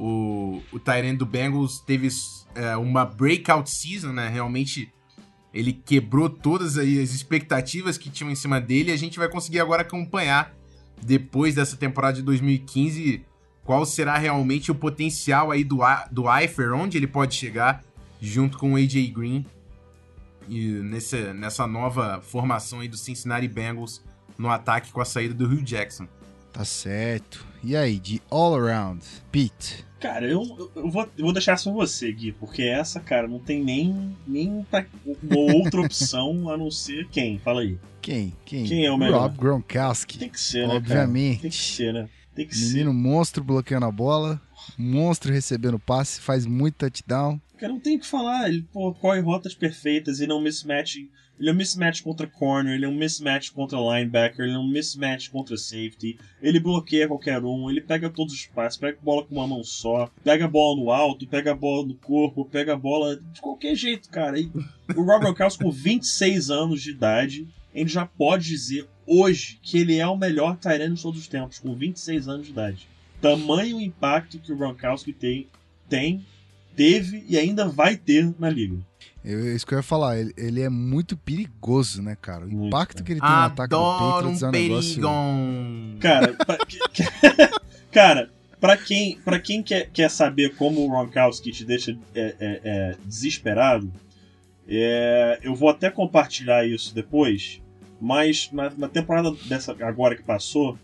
C: O, o do Bengals teve é, uma breakout season, né? Realmente ele quebrou todas as expectativas que tinham em cima dele e a gente vai conseguir agora acompanhar depois dessa temporada de 2015 qual será realmente o potencial aí do, do Eifer, onde ele pode chegar junto com o AJ Green e nessa, nessa nova formação aí do Cincinnati Bengals no ataque com a saída do Hugh Jackson.
A: Tá certo. E aí, de all around, Pete?
B: Cara, eu, eu, vou, eu vou deixar isso com você, Gui, porque essa, cara, não tem nem, nem uma outra opção a não ser quem? Fala aí.
A: Quem? Quem?
B: Quem é o melhor?
A: Rob Gronkowski.
B: Tem que ser, né?
A: Obviamente. Cara?
B: Tem que ser, né? Tem que
A: Menino
B: ser.
A: monstro bloqueando a bola, monstro recebendo passe, faz muito touchdown.
B: Cara, não tem o que falar. Ele pô, corre rotas perfeitas e não mismatch ele é um mismatch contra corner, ele é um mismatch contra linebacker, ele é um mismatch contra safety. Ele bloqueia qualquer um, ele pega todos os passes, pega a bola com uma mão só, pega a bola no alto, pega a bola no corpo, pega a bola de qualquer jeito, cara. E o Rob Gronkowski com 26 anos de idade, ele já pode dizer hoje que ele é o melhor Tyrant de todos os tempos, com 26 anos de idade. Tamanho impacto que o Gronkowski tem, tem, teve e ainda vai ter na liga.
A: Eu, isso que eu ia falar, ele, ele é muito perigoso, né, cara? O
B: Muito,
A: impacto
B: cara.
A: que ele tem no ataque do Patriots é
C: um
A: um negócio...
C: perigão.
B: Cara, pra, cara, pra quem, pra quem quer, quer saber como o Gronkowski te deixa é, é, é, desesperado, é, eu vou até compartilhar isso depois, mas na, na, temporada dessa agora que passou,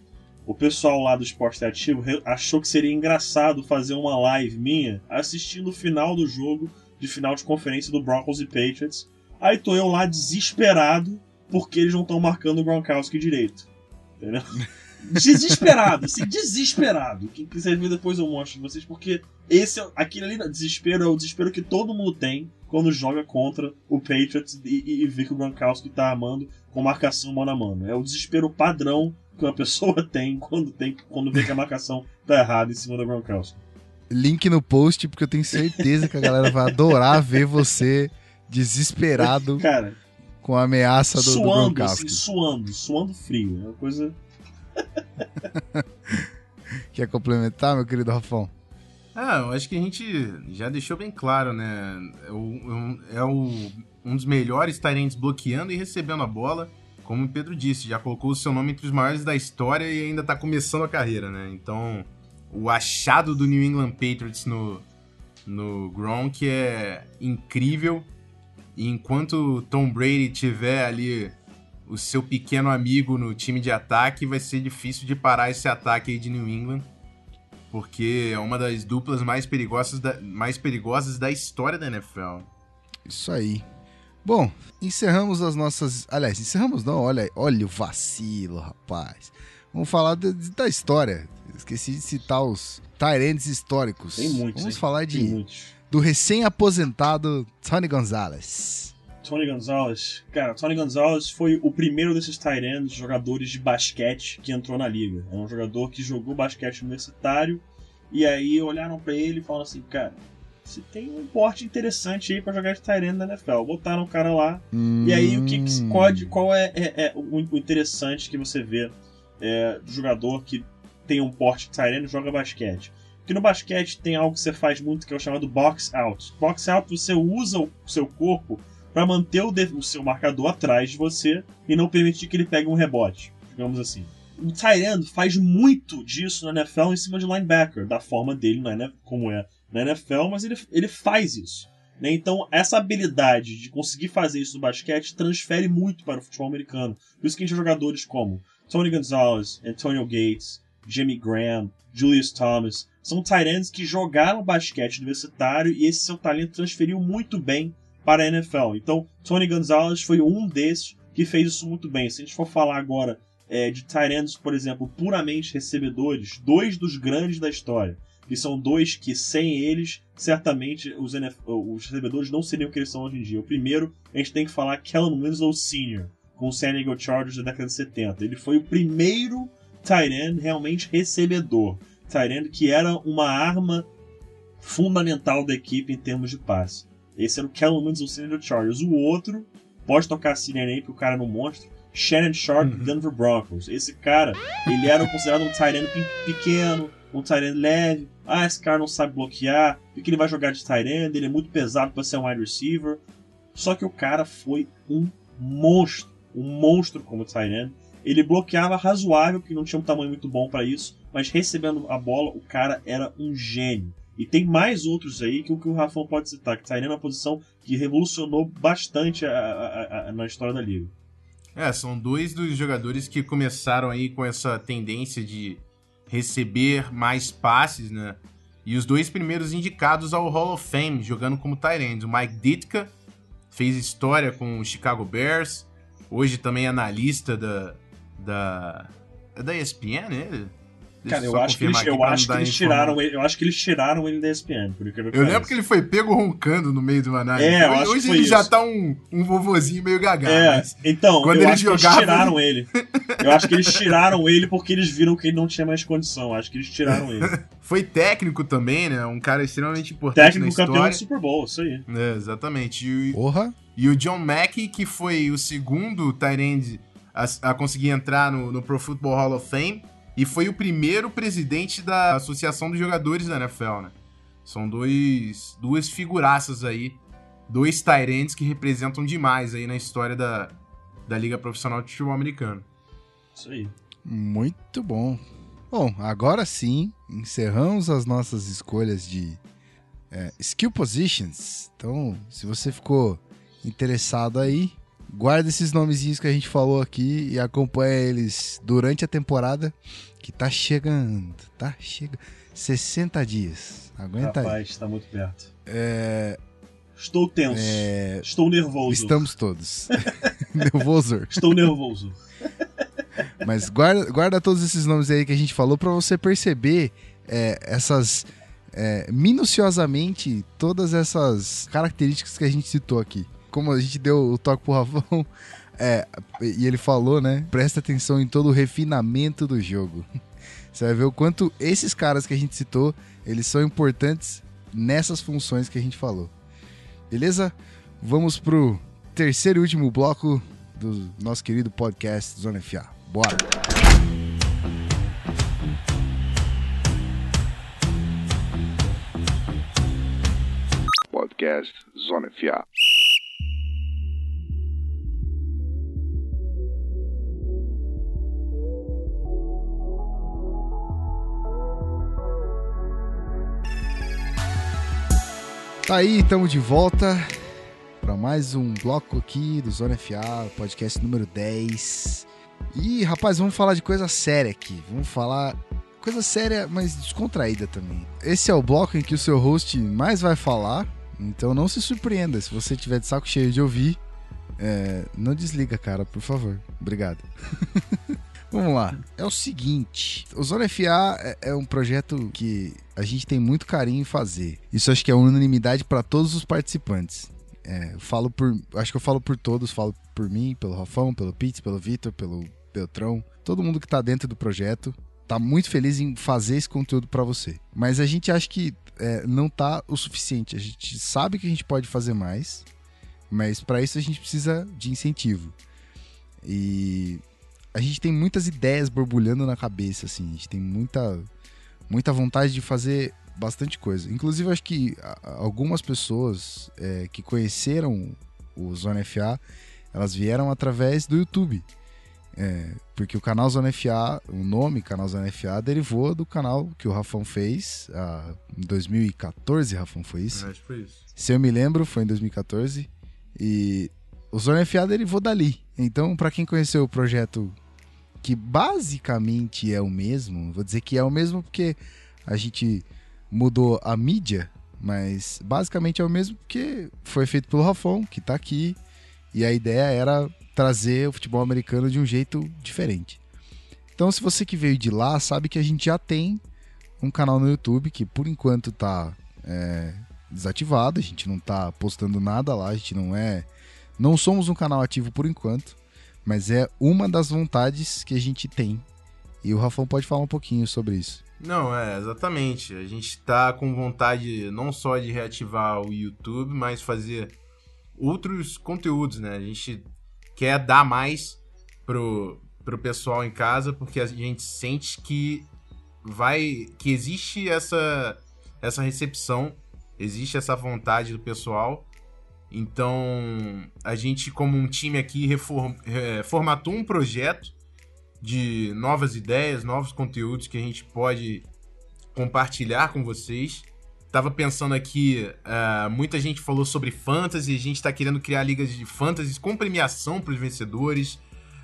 B: o pessoal lá do Esporte Ativo achou que seria engraçado fazer uma live minha assistindo o final do jogo de final de conferência do Broncos e Patriots. Aí tô eu lá desesperado porque eles não estão marcando o Gronkowski direito. Entendeu? Desesperado, assim, desesperado. Quem quiser ver depois eu mostro pra vocês, porque esse é, aquele ali, desespero, é o desespero que todo mundo tem quando joga contra o Patriots e, e, e vê que o Gronkowski tá amando com marcação mano a mano. É o desespero padrão que uma pessoa tem quando, tem, quando vê que a marcação tá errada em cima do Gronkowski
A: link no post, porque eu tenho certeza que a galera vai adorar ver você desesperado
B: Cara,
A: com a ameaça do,
B: suando,
A: do Gronkowski.
B: Assim, suando, suando frio. É uma coisa.
A: Quer complementar, meu querido Rafão?
C: Ah, eu acho que a gente já deixou bem claro, né? É, o, é o, um dos melhores Tyrants bloqueando e recebendo a bola. Como o Pedro disse, já colocou o seu nome entre os maiores da história e ainda tá começando a carreira, né? Então, o achado do New England Patriots no, no Gronk é incrível. E enquanto Tom Brady tiver ali o seu pequeno amigo no time de ataque, vai ser difícil de parar esse ataque aí de New England. Porque é uma das duplas mais perigosas da, mais perigosas da história da NFL.
A: Isso aí. Bom, encerramos as nossas. Aliás, encerramos não, olha, olha o vacilo, rapaz. Vamos falar de, de, da história. Esqueci de citar os Tyrants históricos.
B: Tem muitos.
A: Vamos
B: hein?
A: falar de, do recém-aposentado Tony Gonzalez.
B: Tony Gonzalez. Cara, Tony Gonzalez foi o primeiro desses Tyrants jogadores de basquete que entrou na liga. É um jogador que jogou basquete universitário e aí olharam para ele e falaram assim, cara, você tem um porte interessante aí pra jogar de Tyrande na NFL. Botaram o cara lá. E aí, o que, que
A: Hum.
B: qual, é- qual é, é- é o, o interessante que você vê é, do jogador que tem um porte Tyrande e joga basquete? Porque no basquete tem algo que você faz muito que é o chamado box out. Box out você usa o seu corpo para manter o, o seu marcador atrás de você e não permitir que ele pegue um rebote, digamos assim. O Tyrande faz muito disso na NFL em cima de linebacker, da forma dele, na NFL, como é na NFL, mas ele, ele faz isso. né? Então, essa habilidade de conseguir fazer isso no basquete transfere muito para o futebol americano. Por isso que a gente tem jogadores como Tony Gonzalez, Antonio Gates, Jimmy Graham, Julius Thomas. São ends que jogaram basquete universitário e esse seu talento transferiu muito bem para a NFL. Então, Tony Gonzalez foi um desses que fez isso muito bem. Se a gente for falar agora é, de ends, por exemplo, puramente recebedores, dois dos grandes da história, que são dois que sem eles, certamente os, NF os recebedores não seriam o que eles são hoje em dia. O primeiro, a gente tem que falar Kellen Winslow Sr., com o San Diego Chargers da década de 70. Ele foi o primeiro end realmente recebedor. End que era uma arma fundamental da equipe em termos de passe. Esse era o Kellen Winslow Sr. do Chargers. O outro, pode tocar a sirene aí, porque o cara não monstro, Shannon Sharp do Denver Broncos. Esse cara, ele era considerado um pe- pequeno, um end leve. Ah, esse cara não sabe bloquear, o que ele vai jogar de end? Ele é muito pesado para ser um wide receiver. Só que o cara foi um monstro, um monstro como end. Ele bloqueava razoável, que não tinha um tamanho muito bom para isso, mas recebendo a bola, o cara era um gênio. E tem mais outros aí que o que o Rafão pode citar, que end é uma posição que revolucionou bastante a- a- a- na história da liga.
C: É, são dois dos jogadores que começaram aí com essa tendência de receber mais passes, né? E os dois primeiros indicados ao Hall of Fame, jogando como end. O Mike Ditka fez história com o Chicago Bears, hoje também analista da da é da ESPN, né? Deixa
B: Cara, eu acho que eles, eu acho que eles tiraram ele, eu acho que eles tiraram ele da ESPN, por incrível que
C: Eu lembro que ele foi pego roncando no meio de uma análise.
B: É, eu
C: hoje
B: acho que
C: hoje ele já
B: isso.
C: tá um, um vovozinho meio gaga.
B: É, então,
C: quando
B: eu
C: ele
B: acho que eles tiraram ele. Eu acho que eles tiraram ele porque eles viram que ele não tinha mais condição. Eu acho que eles tiraram ele.
C: Foi técnico também, né? Um cara extremamente importante
B: Técnico
C: na
B: campeão
C: história.
B: do Super Bowl, isso aí.
C: É, exatamente. E, o-
A: Porra.
C: e o John Mackey, que foi o segundo tight end a, a conseguir entrar no, no Pro Football Hall of Fame, e foi o primeiro presidente da Associação dos Jogadores da NFL, né? São dois, duas figuraças aí, dois ends que representam demais aí na história da, da Liga Profissional de Futebol Americano.
B: Isso aí.
A: Muito bom. Bom, agora sim, encerramos as nossas escolhas de é, skill positions. Então, se você ficou interessado aí, guarda esses nomezinhos que a gente falou aqui e acompanha eles durante a temporada, que tá chegando, tá chegando. 60 dias. Aguenta aí.
B: Rapaz, tá muito perto.
A: É,
B: Estou tenso.
A: é,
B: Estou nervoso.
A: estamos todos. Nervoso.
B: Estou nervoso.
A: Mas guarda, guarda todos esses nomes aí que a gente falou pra você perceber é, essas. é, minuciosamente todas essas características que a gente citou aqui. Como a gente deu o toque pro Rafão, é, e ele falou, né? Presta atenção em todo o refinamento do jogo. Você vai ver o quanto esses caras que a gente citou, eles são importantes nessas funções que a gente falou. Beleza? Vamos pro terceiro e último bloco do nosso querido podcast Zona FA. Bora!
E: Podcast Zona FA.
A: Tá aí, estamos de volta para mais um bloco aqui do Zona FA, podcast número 10. E, rapaz, vamos falar de coisa séria aqui. Vamos falar coisa séria, mas descontraída também. Esse é o bloco em que o seu host mais vai falar, então não se surpreenda. Se você tiver de saco cheio de ouvir, é, não desliga, cara, por favor. Obrigado. Vamos lá. É o seguinte: o Zona FA é, é um projeto que a gente tem muito carinho em fazer. Isso acho que é unanimidade para todos os participantes. É, falo por. Acho que eu falo por todos, falo por mim, pelo Rafão, pelo Pitts, pelo Vitor, pelo Beltrão, todo mundo que tá dentro do projeto. tá muito feliz em fazer esse conteúdo para você. Mas a gente acha que é, não tá o suficiente. A gente sabe que a gente pode fazer mais, mas para isso a gente precisa de incentivo. E a gente tem muitas ideias borbulhando na cabeça, assim. A gente tem muita, muita vontade de fazer bastante coisa. Inclusive, acho que algumas pessoas é, que conheceram o Zona FA, elas vieram através do YouTube. É, porque o canal Zona FA, o nome canal Zona FA, derivou do canal que o Rafão fez em 2014, Rafão, foi isso?
C: Acho que foi isso.
A: Se eu me lembro, foi em 2014. E o Zona FA derivou dali. Então, para quem conheceu o projeto que basicamente é o mesmo, vou dizer que é o mesmo porque a gente mudou a mídia, mas basicamente é o mesmo porque foi feito pelo Rafão, que tá aqui, e a ideia era trazer o futebol americano de um jeito diferente. Então, se você que veio de lá, sabe que a gente já tem um canal no YouTube que por enquanto tá é, desativado, a gente não tá postando nada lá, a gente não é. Não somos um canal ativo por enquanto, mas é uma das vontades que a gente tem. E o Rafão pode falar um pouquinho sobre isso.
C: Não, é, exatamente. A gente tá com vontade não só de reativar o YouTube, mas fazer outros conteúdos, né? A gente quer dar mais pro, pro pessoal em casa, porque a gente sente que vai. que existe essa, essa recepção, existe essa vontade do pessoal. Então, a gente, como um time aqui, reform, é, formatou um projeto de novas ideias, novos conteúdos que a gente pode compartilhar com vocês. Tava pensando aqui, uh, muita gente falou sobre fantasy, a gente está querendo criar ligas de fantasy com premiação para os vencedores.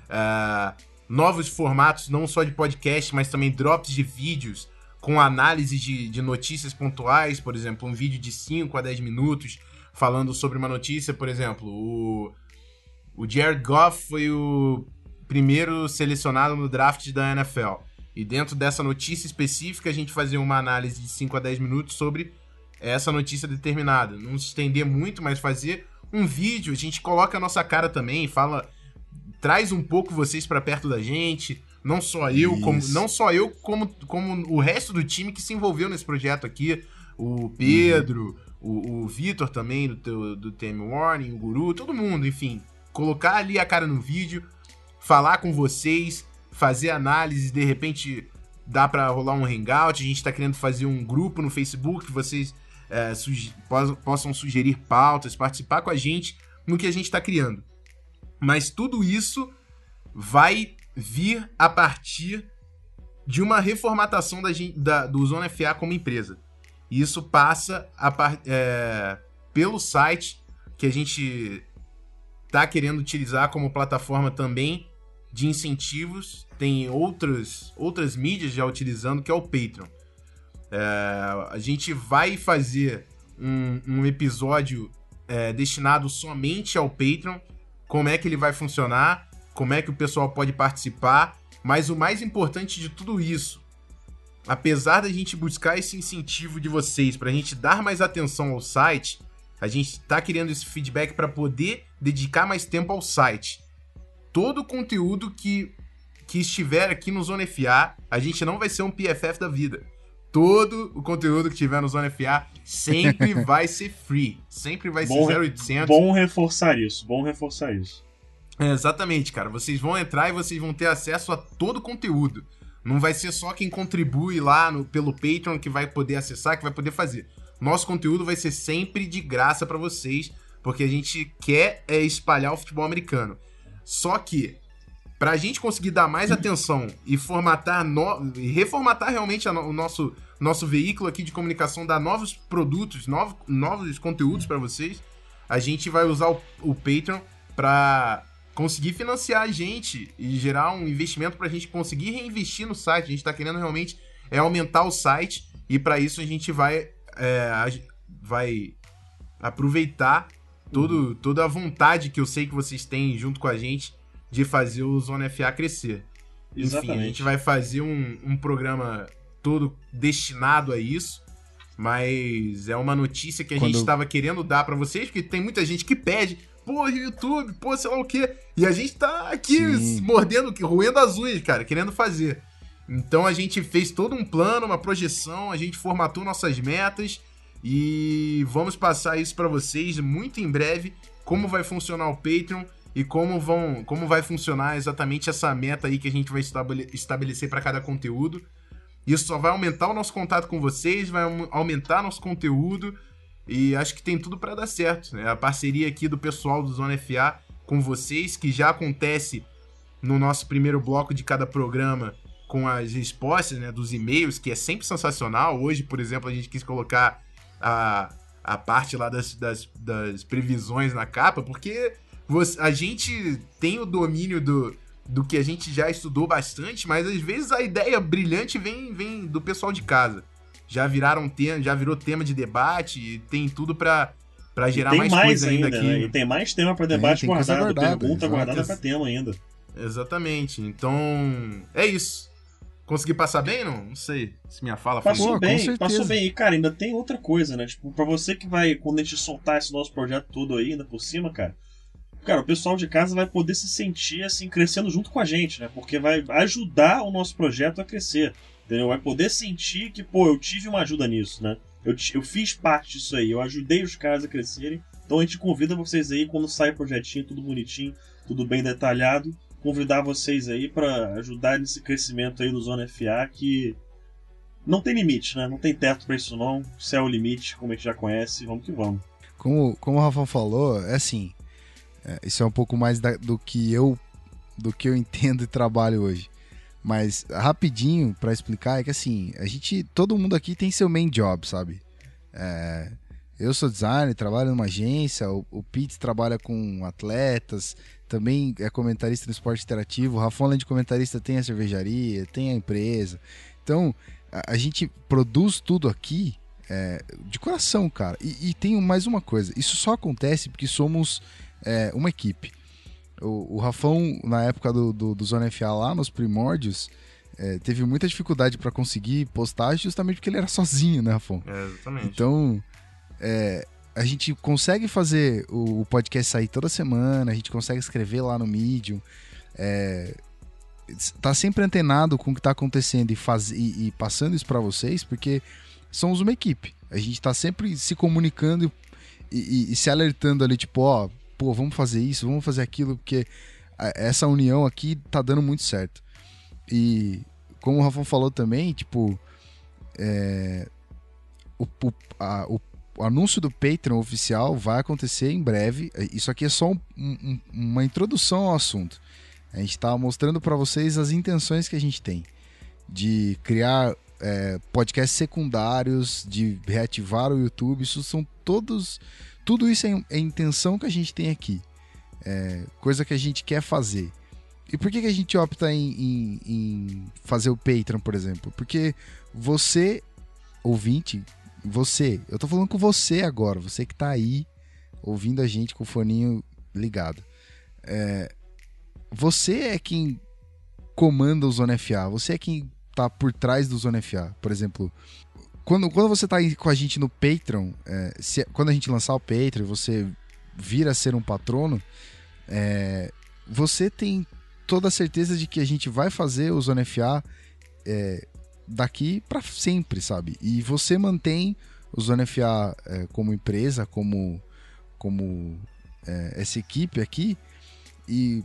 C: Uh, novos formatos, não só de podcast, mas também drops de vídeos com análise de, de notícias pontuais, por exemplo, um vídeo de 5 a 10 minutos falando sobre uma notícia, por exemplo, o, o Jared Goff foi o primeiro selecionado no draft da NFL. E dentro dessa notícia específica, a gente fazia uma análise de 5 a 10 minutos sobre essa notícia determinada. Não se estender muito, mas fazer um vídeo, a gente coloca a nossa cara também, fala, traz um pouco vocês para perto da gente, não só eu, como não só eu, como, como o resto do time que se envolveu nesse projeto aqui, o Pedro, uhum. O, o Vitor também do, do TM Warning, o Guru, todo mundo, enfim, colocar ali a cara no vídeo, falar com vocês, fazer análise, de repente dá para rolar um hangout, a gente tá querendo fazer um grupo no Facebook, que vocês é, possam sugerir pautas, participar com a gente no que a gente está criando. Mas tudo isso vai vir a partir de uma reformatação da, da, do Zona FA como empresa. E isso passa a, é, pelo site que a gente está querendo utilizar como plataforma também de incentivos. Tem outras, outras mídias já utilizando, que é o Patreon. É, a gente vai fazer um, um episódio é, destinado somente ao Patreon. Como é que ele vai funcionar? Como é que o pessoal pode participar? Mas o mais importante de tudo isso, apesar da gente buscar esse incentivo de vocês para a gente dar mais atenção ao site, a gente está querendo esse feedback para poder dedicar mais tempo ao site todo o conteúdo que, que estiver aqui no Zona FA, a gente não vai ser um PFF da vida. Todo o conteúdo que tiver no Zona FA sempre vai ser free. Sempre vai bom, ser 0800.
B: Bom reforçar isso, bom reforçar isso.
C: É, exatamente, cara. Vocês vão entrar e vocês vão ter acesso a todo o conteúdo. Não vai ser só quem contribui lá no, pelo Patreon que vai poder acessar, que vai poder fazer. Nosso conteúdo vai ser sempre de graça para vocês, porque a gente quer é, espalhar o futebol americano. Só que, para a gente conseguir dar mais atenção e formatar, no... e reformatar realmente no... o nosso, nosso veículo aqui de comunicação, dar novos produtos, novos, novos conteúdos para vocês, a gente vai usar o, o Patreon para conseguir financiar a gente e gerar um investimento para a gente conseguir reinvestir no site. A gente está querendo realmente é aumentar o site e para isso a gente vai, é, vai aproveitar todo, toda a vontade que eu sei que vocês têm junto com a gente de fazer o Zona FA crescer. Exatamente. Enfim, a gente vai fazer um, um programa todo destinado a isso. Mas é uma notícia que a Quando... gente estava querendo dar para vocês, porque tem muita gente que pede, pô, YouTube, pô, sei lá o quê. E a gente tá aqui Sim. mordendo, roendo as unhas, cara, querendo fazer. Então a gente fez todo um plano, uma projeção, a gente formatou nossas metas e vamos passar isso para vocês muito em breve, como vai funcionar o Patreon e como vão, como vai funcionar exatamente essa meta aí que a gente vai estabelecer para cada conteúdo. Isso só vai aumentar o nosso contato com vocês, vai aumentar nosso conteúdo e acho que tem tudo para dar certo. Né? A parceria aqui do pessoal do Zona FA com vocês, que já acontece no nosso primeiro bloco de cada programa com as respostas né, dos e-mails, que é sempre sensacional. Hoje, por exemplo, a gente quis colocar a, a parte lá das, das, das previsões na capa, porque você, a gente tem o domínio do, do que a gente já estudou bastante, mas às vezes a ideia brilhante vem, vem do pessoal de casa. Já viraram tema, já virou tema de debate e tem tudo para para gerar mais, mais coisa ainda, aqui. Né?
B: E tem mais tema para debate guardado, guardada, pergunta guardada para tema ainda.
C: Exatamente. Então, é isso. Consegui passar bem, não? Não sei se minha fala
B: foi Passou bem, passou bem. E, cara, ainda tem outra coisa, né? Tipo, pra você que vai, quando a gente soltar esse nosso projeto todo aí, ainda por cima, cara, cara, o pessoal de casa vai poder se sentir, assim, crescendo junto com a gente, né? Porque vai ajudar o nosso projeto a crescer, entendeu? Vai poder sentir que, pô, eu tive uma ajuda nisso, né? Eu, eu fiz parte disso aí, eu ajudei os caras a crescerem. Então a gente convida vocês aí, quando sai o projetinho, tudo bonitinho, tudo bem detalhado, convidar vocês aí para ajudar nesse crescimento aí do Zona FA que não tem limite, né? Não tem teto para isso não. Céu é o limite, como a gente já conhece, vamos que vamos.
A: Como, como o Rafa falou, é assim, é, isso é um pouco mais da, do que eu do que eu entendo e trabalho hoje. Mas rapidinho para explicar é que assim, a gente, todo mundo aqui tem seu main job, sabe? É, eu sou designer, trabalho numa agência, o, o Pete trabalha com atletas, também é comentarista no esporte interativo. O Rafão, além de comentarista, tem a cervejaria, tem a empresa. Então, a, a gente produz tudo aqui é, de coração, cara. E, e, tem mais uma coisa: isso só acontece porque somos é, uma equipe. O, o Rafão, na época do, do, do Zona FA lá, nos primórdios, é, teve muita dificuldade para conseguir postar justamente porque ele era sozinho, né, Rafão?
C: É, exatamente.
A: Então, é, a gente consegue fazer o, podcast sair toda semana, a gente consegue escrever lá no Medium, é, tá sempre antenado com o que está acontecendo e, faz, e, e passando isso para vocês, porque somos uma equipe. A gente está sempre se comunicando e, e, e, se alertando ali, tipo, ó, pô, vamos fazer isso, vamos fazer aquilo, porque essa união aqui tá dando muito certo. E como o Rafão falou também, tipo, é, o, o, a, o o anúncio do Patreon oficial vai acontecer em breve. Isso aqui é só um, um, uma introdução ao assunto. A gente está mostrando para vocês as intenções que a gente tem de criar é, podcasts secundários, de reativar o YouTube. Isso são todos. Tudo isso é, é intenção que a gente tem aqui. É, coisa que a gente quer fazer. E por que, que a gente opta em, em, em fazer o Patreon, por exemplo? Porque você, ouvinte, você, eu tô falando com você agora, você que tá aí ouvindo a gente com o foninho ligado. É, você é quem comanda o Zona FA, você é quem tá por trás do Zona FA. Por exemplo, quando, quando você tá aí com a gente no Patreon, é, se, quando a gente lançar o Patreon, você vira a ser um patrono, é, você tem toda a certeza de que a gente vai fazer o Zona FA é, daqui para sempre, sabe? E você mantém o Zona FA é, como empresa, como, como é, essa equipe aqui e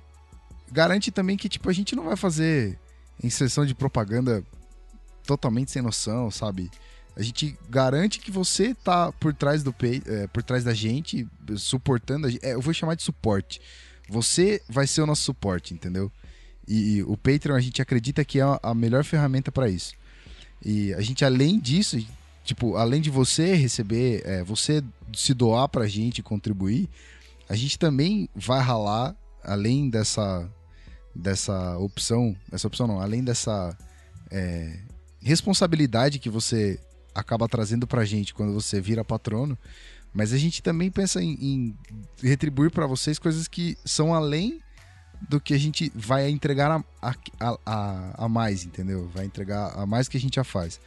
A: garante também que tipo a gente não vai fazer inserção de propaganda totalmente sem noção, sabe? A gente garante que você tá por trás do é, por trás da gente, suportando a gente. É, eu vou chamar de suporte. Você vai ser o nosso suporte, entendeu? E, e o Patreon a gente acredita que é a melhor ferramenta para isso. E a gente, além disso, tipo, além de você receber, é, você se doar pra gente contribuir, a gente também vai ralar, além dessa, dessa opção, essa opção não, além dessa é, responsabilidade que você acaba trazendo pra gente quando você vira patrono, mas a gente também pensa em, em retribuir para vocês coisas que são além do que a gente vai entregar a, a, a, a, mais, entendeu? Vai entregar a mais que a gente já faz.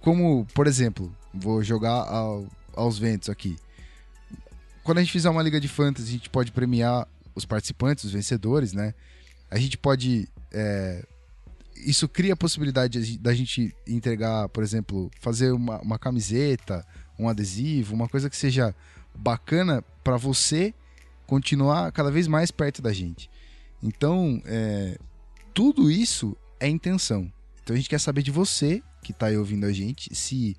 A: Como, por exemplo, vou jogar ao, aos ventos aqui. Quando a gente fizer uma liga de fantasy, a gente pode premiar os participantes, os vencedores, né? A gente pode é, isso cria a possibilidade da gente entregar, por exemplo, fazer uma, uma camiseta, um adesivo, uma coisa que seja bacana para você continuar cada vez mais perto da gente. Então, é, tudo isso é intenção. Então a gente quer saber de você que está aí ouvindo a gente se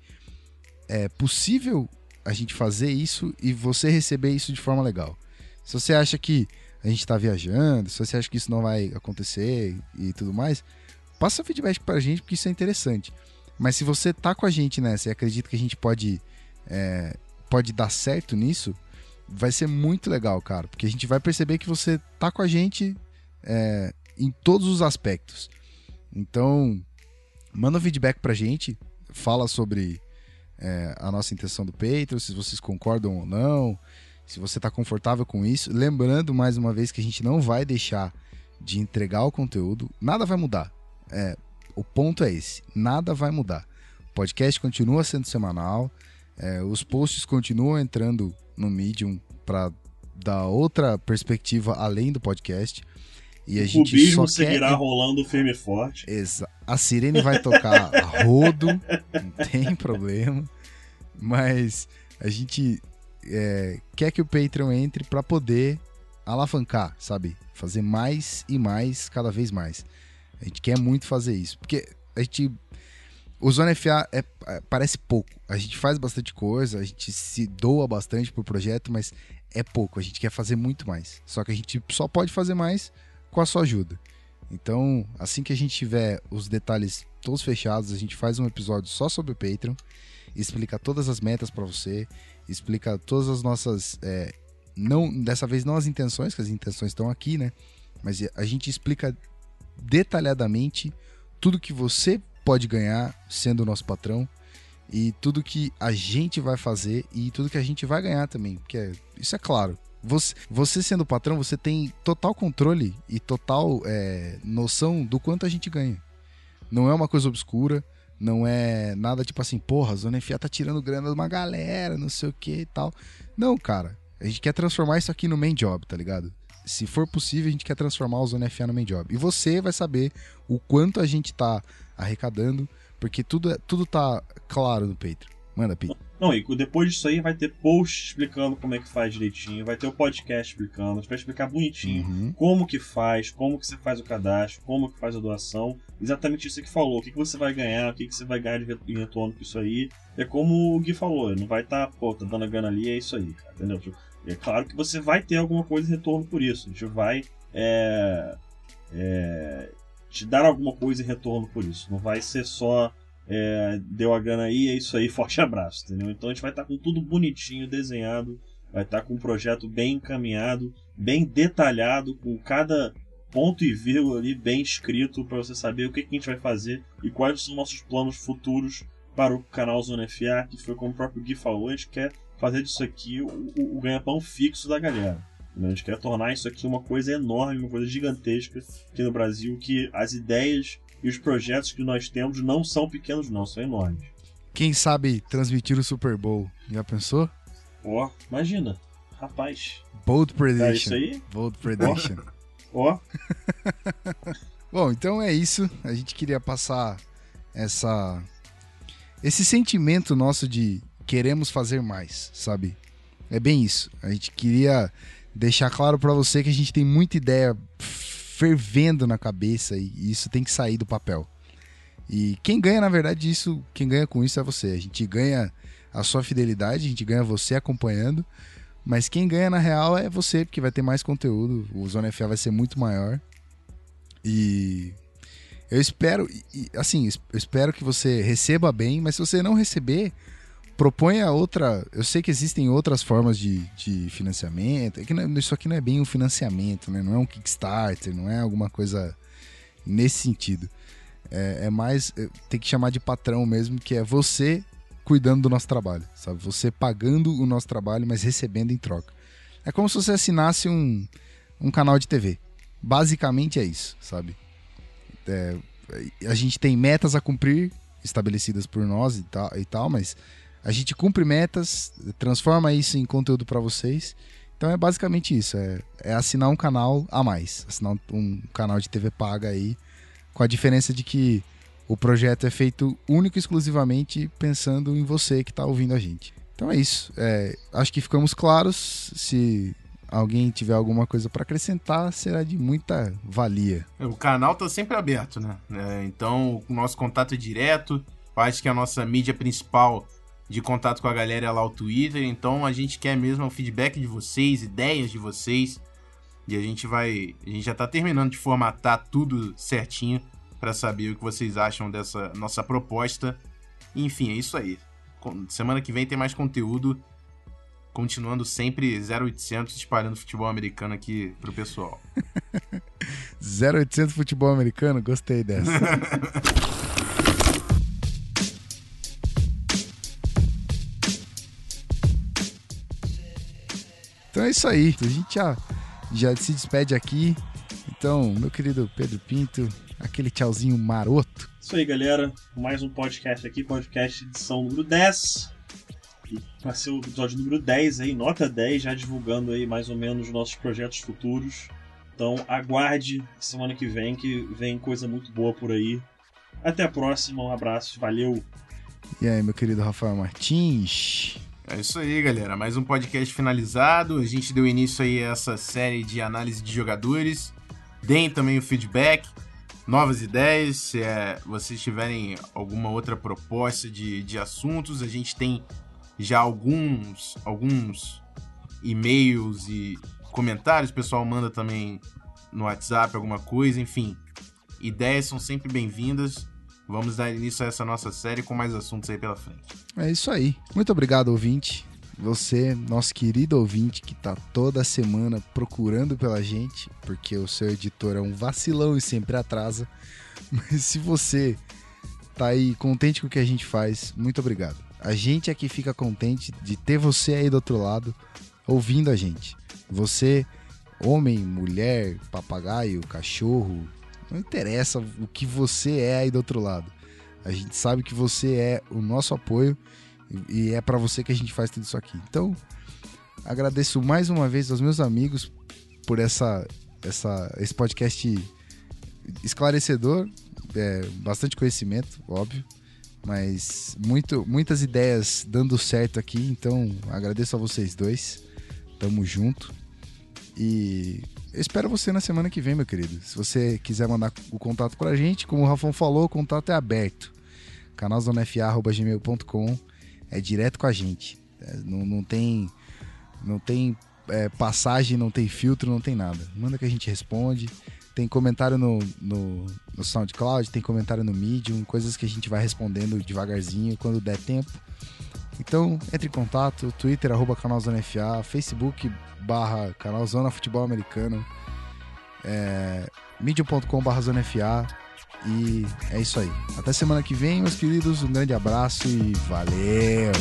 A: é possível a gente fazer isso e você receber isso de forma legal. Se você acha que a gente está viajando, se você acha que isso não vai acontecer e tudo mais, passa feedback para a gente porque isso é interessante. Mas se você tá com a gente nessa e acredita que a gente pode é, pode dar certo nisso, vai ser muito legal, cara, porque a gente vai perceber que você tá com a gente é, em todos os aspectos. Então, manda um feedback pra gente, fala sobre é, a nossa intenção do Patreon, se vocês concordam ou não, se você está confortável com isso. Lembrando mais uma vez que a gente não vai deixar de entregar o conteúdo, nada vai mudar. É, o ponto é esse: nada vai mudar. O podcast continua sendo semanal, é, os posts continuam entrando no Medium para dar outra perspectiva além do podcast. E a
B: o
A: gente
B: cubismo
A: só
B: seguirá
A: quer...
B: rolando firme e forte.
A: Exa a sirene vai tocar a rodo, não tem problema. Mas a gente é, quer que o Patreon entre para poder alavancar, sabe? Fazer mais e mais, cada vez mais. A gente quer muito fazer isso. Porque a gente. O Zona FA é, é, parece pouco. A gente faz bastante coisa, a gente se doa bastante pro projeto, mas é pouco. A gente quer fazer muito mais. Só que a gente só pode fazer mais com a sua ajuda. Então, assim que a gente tiver os detalhes todos fechados, a gente faz um episódio só sobre o Patreon, explica todas as metas para você, explica todas as nossas. É, não Dessa vez não as intenções, que as intenções estão aqui, né? Mas a gente explica detalhadamente tudo que você pode ganhar sendo nosso patrão e tudo que a gente vai fazer e tudo que a gente vai ganhar também, porque é, isso é claro. Você, você sendo patrão, você tem total controle e total é, noção do quanto a gente ganha. Não é uma coisa obscura, não é nada tipo assim, porra, a Zona FA tá tirando grana de uma galera, não sei o que e tal. Não, cara, a gente quer transformar isso aqui no main job, tá ligado? Se for possível, a gente quer transformar o Zona FA no main job. E você vai saber o quanto a gente tá arrecadando, porque tudo, é, tudo tá claro no Patreon. Manda, Pi.
B: Não, e depois disso aí vai ter post explicando como é que faz direitinho, vai ter o podcast explicando, a gente vai explicar bonitinho
A: Uhum.
B: como que faz, como que você faz o cadastro, como que faz a doação, exatamente isso que falou, o que, que você vai ganhar, o que, que você vai ganhar de em retorno com isso aí. É como o Gui falou, não vai estar, pô, tá dando a grana ali, é isso aí, cara, entendeu? Tipo, É claro que você vai ter alguma coisa em retorno por isso, a gente vai é, é, te dar alguma coisa em retorno por isso, não vai ser só é, deu a grana aí, é isso aí, forte abraço, entendeu? Então a gente vai estar com tudo bonitinho, desenhado, vai estar com um projeto bem encaminhado, bem detalhado, com cada ponto e vírgula ali bem escrito para você saber o que, que a gente vai fazer e quais são nossos planos futuros para o canal Zona FA, que foi como o próprio Gui falou, a gente quer fazer disso aqui o, o, o ganha-pão fixo da galera. entendeu? A gente quer tornar isso aqui uma coisa enorme, uma coisa gigantesca aqui no Brasil, que as ideias e os projetos que nós temos não são pequenos, não, são enormes.
A: Quem sabe transmitir o Super Bowl? Já pensou?
B: Ó, imagina, rapaz,
A: Bold
B: tá isso
A: Prediction.
B: aí?
A: Bold Prediction.
B: Ó,
A: Bom, então é isso. A gente queria passar essa esse sentimento nosso de queremos fazer mais, sabe? É bem isso. A gente queria deixar claro pra você que a gente tem muita ideia fervendo na cabeça e isso tem que sair do papel. E quem ganha, na verdade, isso, quem ganha com isso é você. A gente ganha a sua fidelidade, a gente ganha você acompanhando, mas quem ganha na real é você, porque vai ter mais conteúdo, o Zona FA vai ser muito maior. E eu espero, assim, eu espero que você receba bem, mas se você não receber, proponha outra. Eu sei que existem outras formas de, de financiamento. É que não- isso aqui não é bem um financiamento, né? Não é um Kickstarter, não é alguma coisa nesse sentido. É, é mais. é, Tem que chamar de patrão mesmo, que é você cuidando do nosso trabalho, sabe? Você pagando o nosso trabalho, mas recebendo em troca. É como se você assinasse um, um canal de TV. Basicamente é isso, sabe? É, a gente tem metas a cumprir, estabelecidas por nós e tal, e tal, mas a gente cumpre metas, transforma isso em conteúdo para vocês. Então é basicamente isso, é, é assinar um canal a mais, assinar um, canal de TV paga aí com a diferença de que o projeto é feito único e exclusivamente pensando em você que está ouvindo a gente. Então é isso. É, acho que ficamos claros. Se alguém tiver alguma coisa para acrescentar, será de muita valia.
C: O canal tá sempre aberto, né? É, então, o nosso contato é direto. Acho que a nossa mídia principal de contato com a galera lá o Twitter. Então, a gente quer mesmo o feedback de vocês, ideias de vocês. E a gente vai. A gente já tá terminando de formatar tudo certinho para saber o que vocês acham dessa nossa proposta. Enfim, é isso aí. Semana que vem tem mais conteúdo continuando sempre 0800 espalhando futebol americano aqui pro pessoal.
A: 0800 futebol americano? Gostei dessa. então é isso aí. A gente já, já se despede aqui. Então, meu querido Pedro Pinto, aquele tchauzinho maroto.
B: Isso aí, galera. Mais um podcast aqui, podcast edição número 10 vai ser o episódio número 10 aí, nota 10, já divulgando aí mais ou menos nossos projetos futuros. Então aguarde semana que vem, que vem coisa muito boa por aí. Até a próxima, um abraço, valeu!
A: E aí, meu querido Rafael Martins?
C: É isso aí, galera. Mais um podcast finalizado. A gente deu início aí a essa série de análise de jogadores. Deem também o feedback, novas ideias. Se é, vocês tiverem alguma outra proposta de, de assuntos, a gente tem já alguns alguns e-mails e comentários, o pessoal manda também no WhatsApp alguma coisa, enfim. Ideias são sempre bem-vindas. Vamos dar início a essa nossa série com mais assuntos aí pela frente.
A: É isso aí. Muito obrigado, ouvinte. Você, nosso querido ouvinte, que tá toda semana procurando pela gente, porque o seu editor é um vacilão e sempre atrasa. Mas se você tá aí contente com o que a gente faz, muito obrigado. A gente aqui fica contente de ter você aí do outro lado ouvindo a gente. Você, homem, mulher, papagaio, cachorro, não interessa o que você é aí do outro lado. A gente sabe que você é o nosso apoio e é para você que a gente faz tudo isso aqui. Então, agradeço mais uma vez aos meus amigos por essa, essa esse podcast esclarecedor, é, bastante conhecimento, óbvio mas muito, muitas ideias dando certo aqui, então agradeço a vocês dois. Tamo junto. E eu espero você na semana que vem, meu querido. Se você quiser mandar o contato pra gente, como o Rafão falou, o contato é aberto. canalzonefa.gmail.com é direto com a gente. É, não, não tem, não tem é, passagem, não tem filtro, não tem nada. Manda que a gente responde. Tem comentário no, no, no SoundCloud, tem comentário no Medium, coisas que a gente vai respondendo devagarzinho quando der tempo. Então, entre em contato, Twitter, arroba canalzonefa, Facebook, barra canalzona futebol americano, é, medium.com barra zonefa e é isso aí. Até semana que vem, meus queridos, um grande abraço e valeu!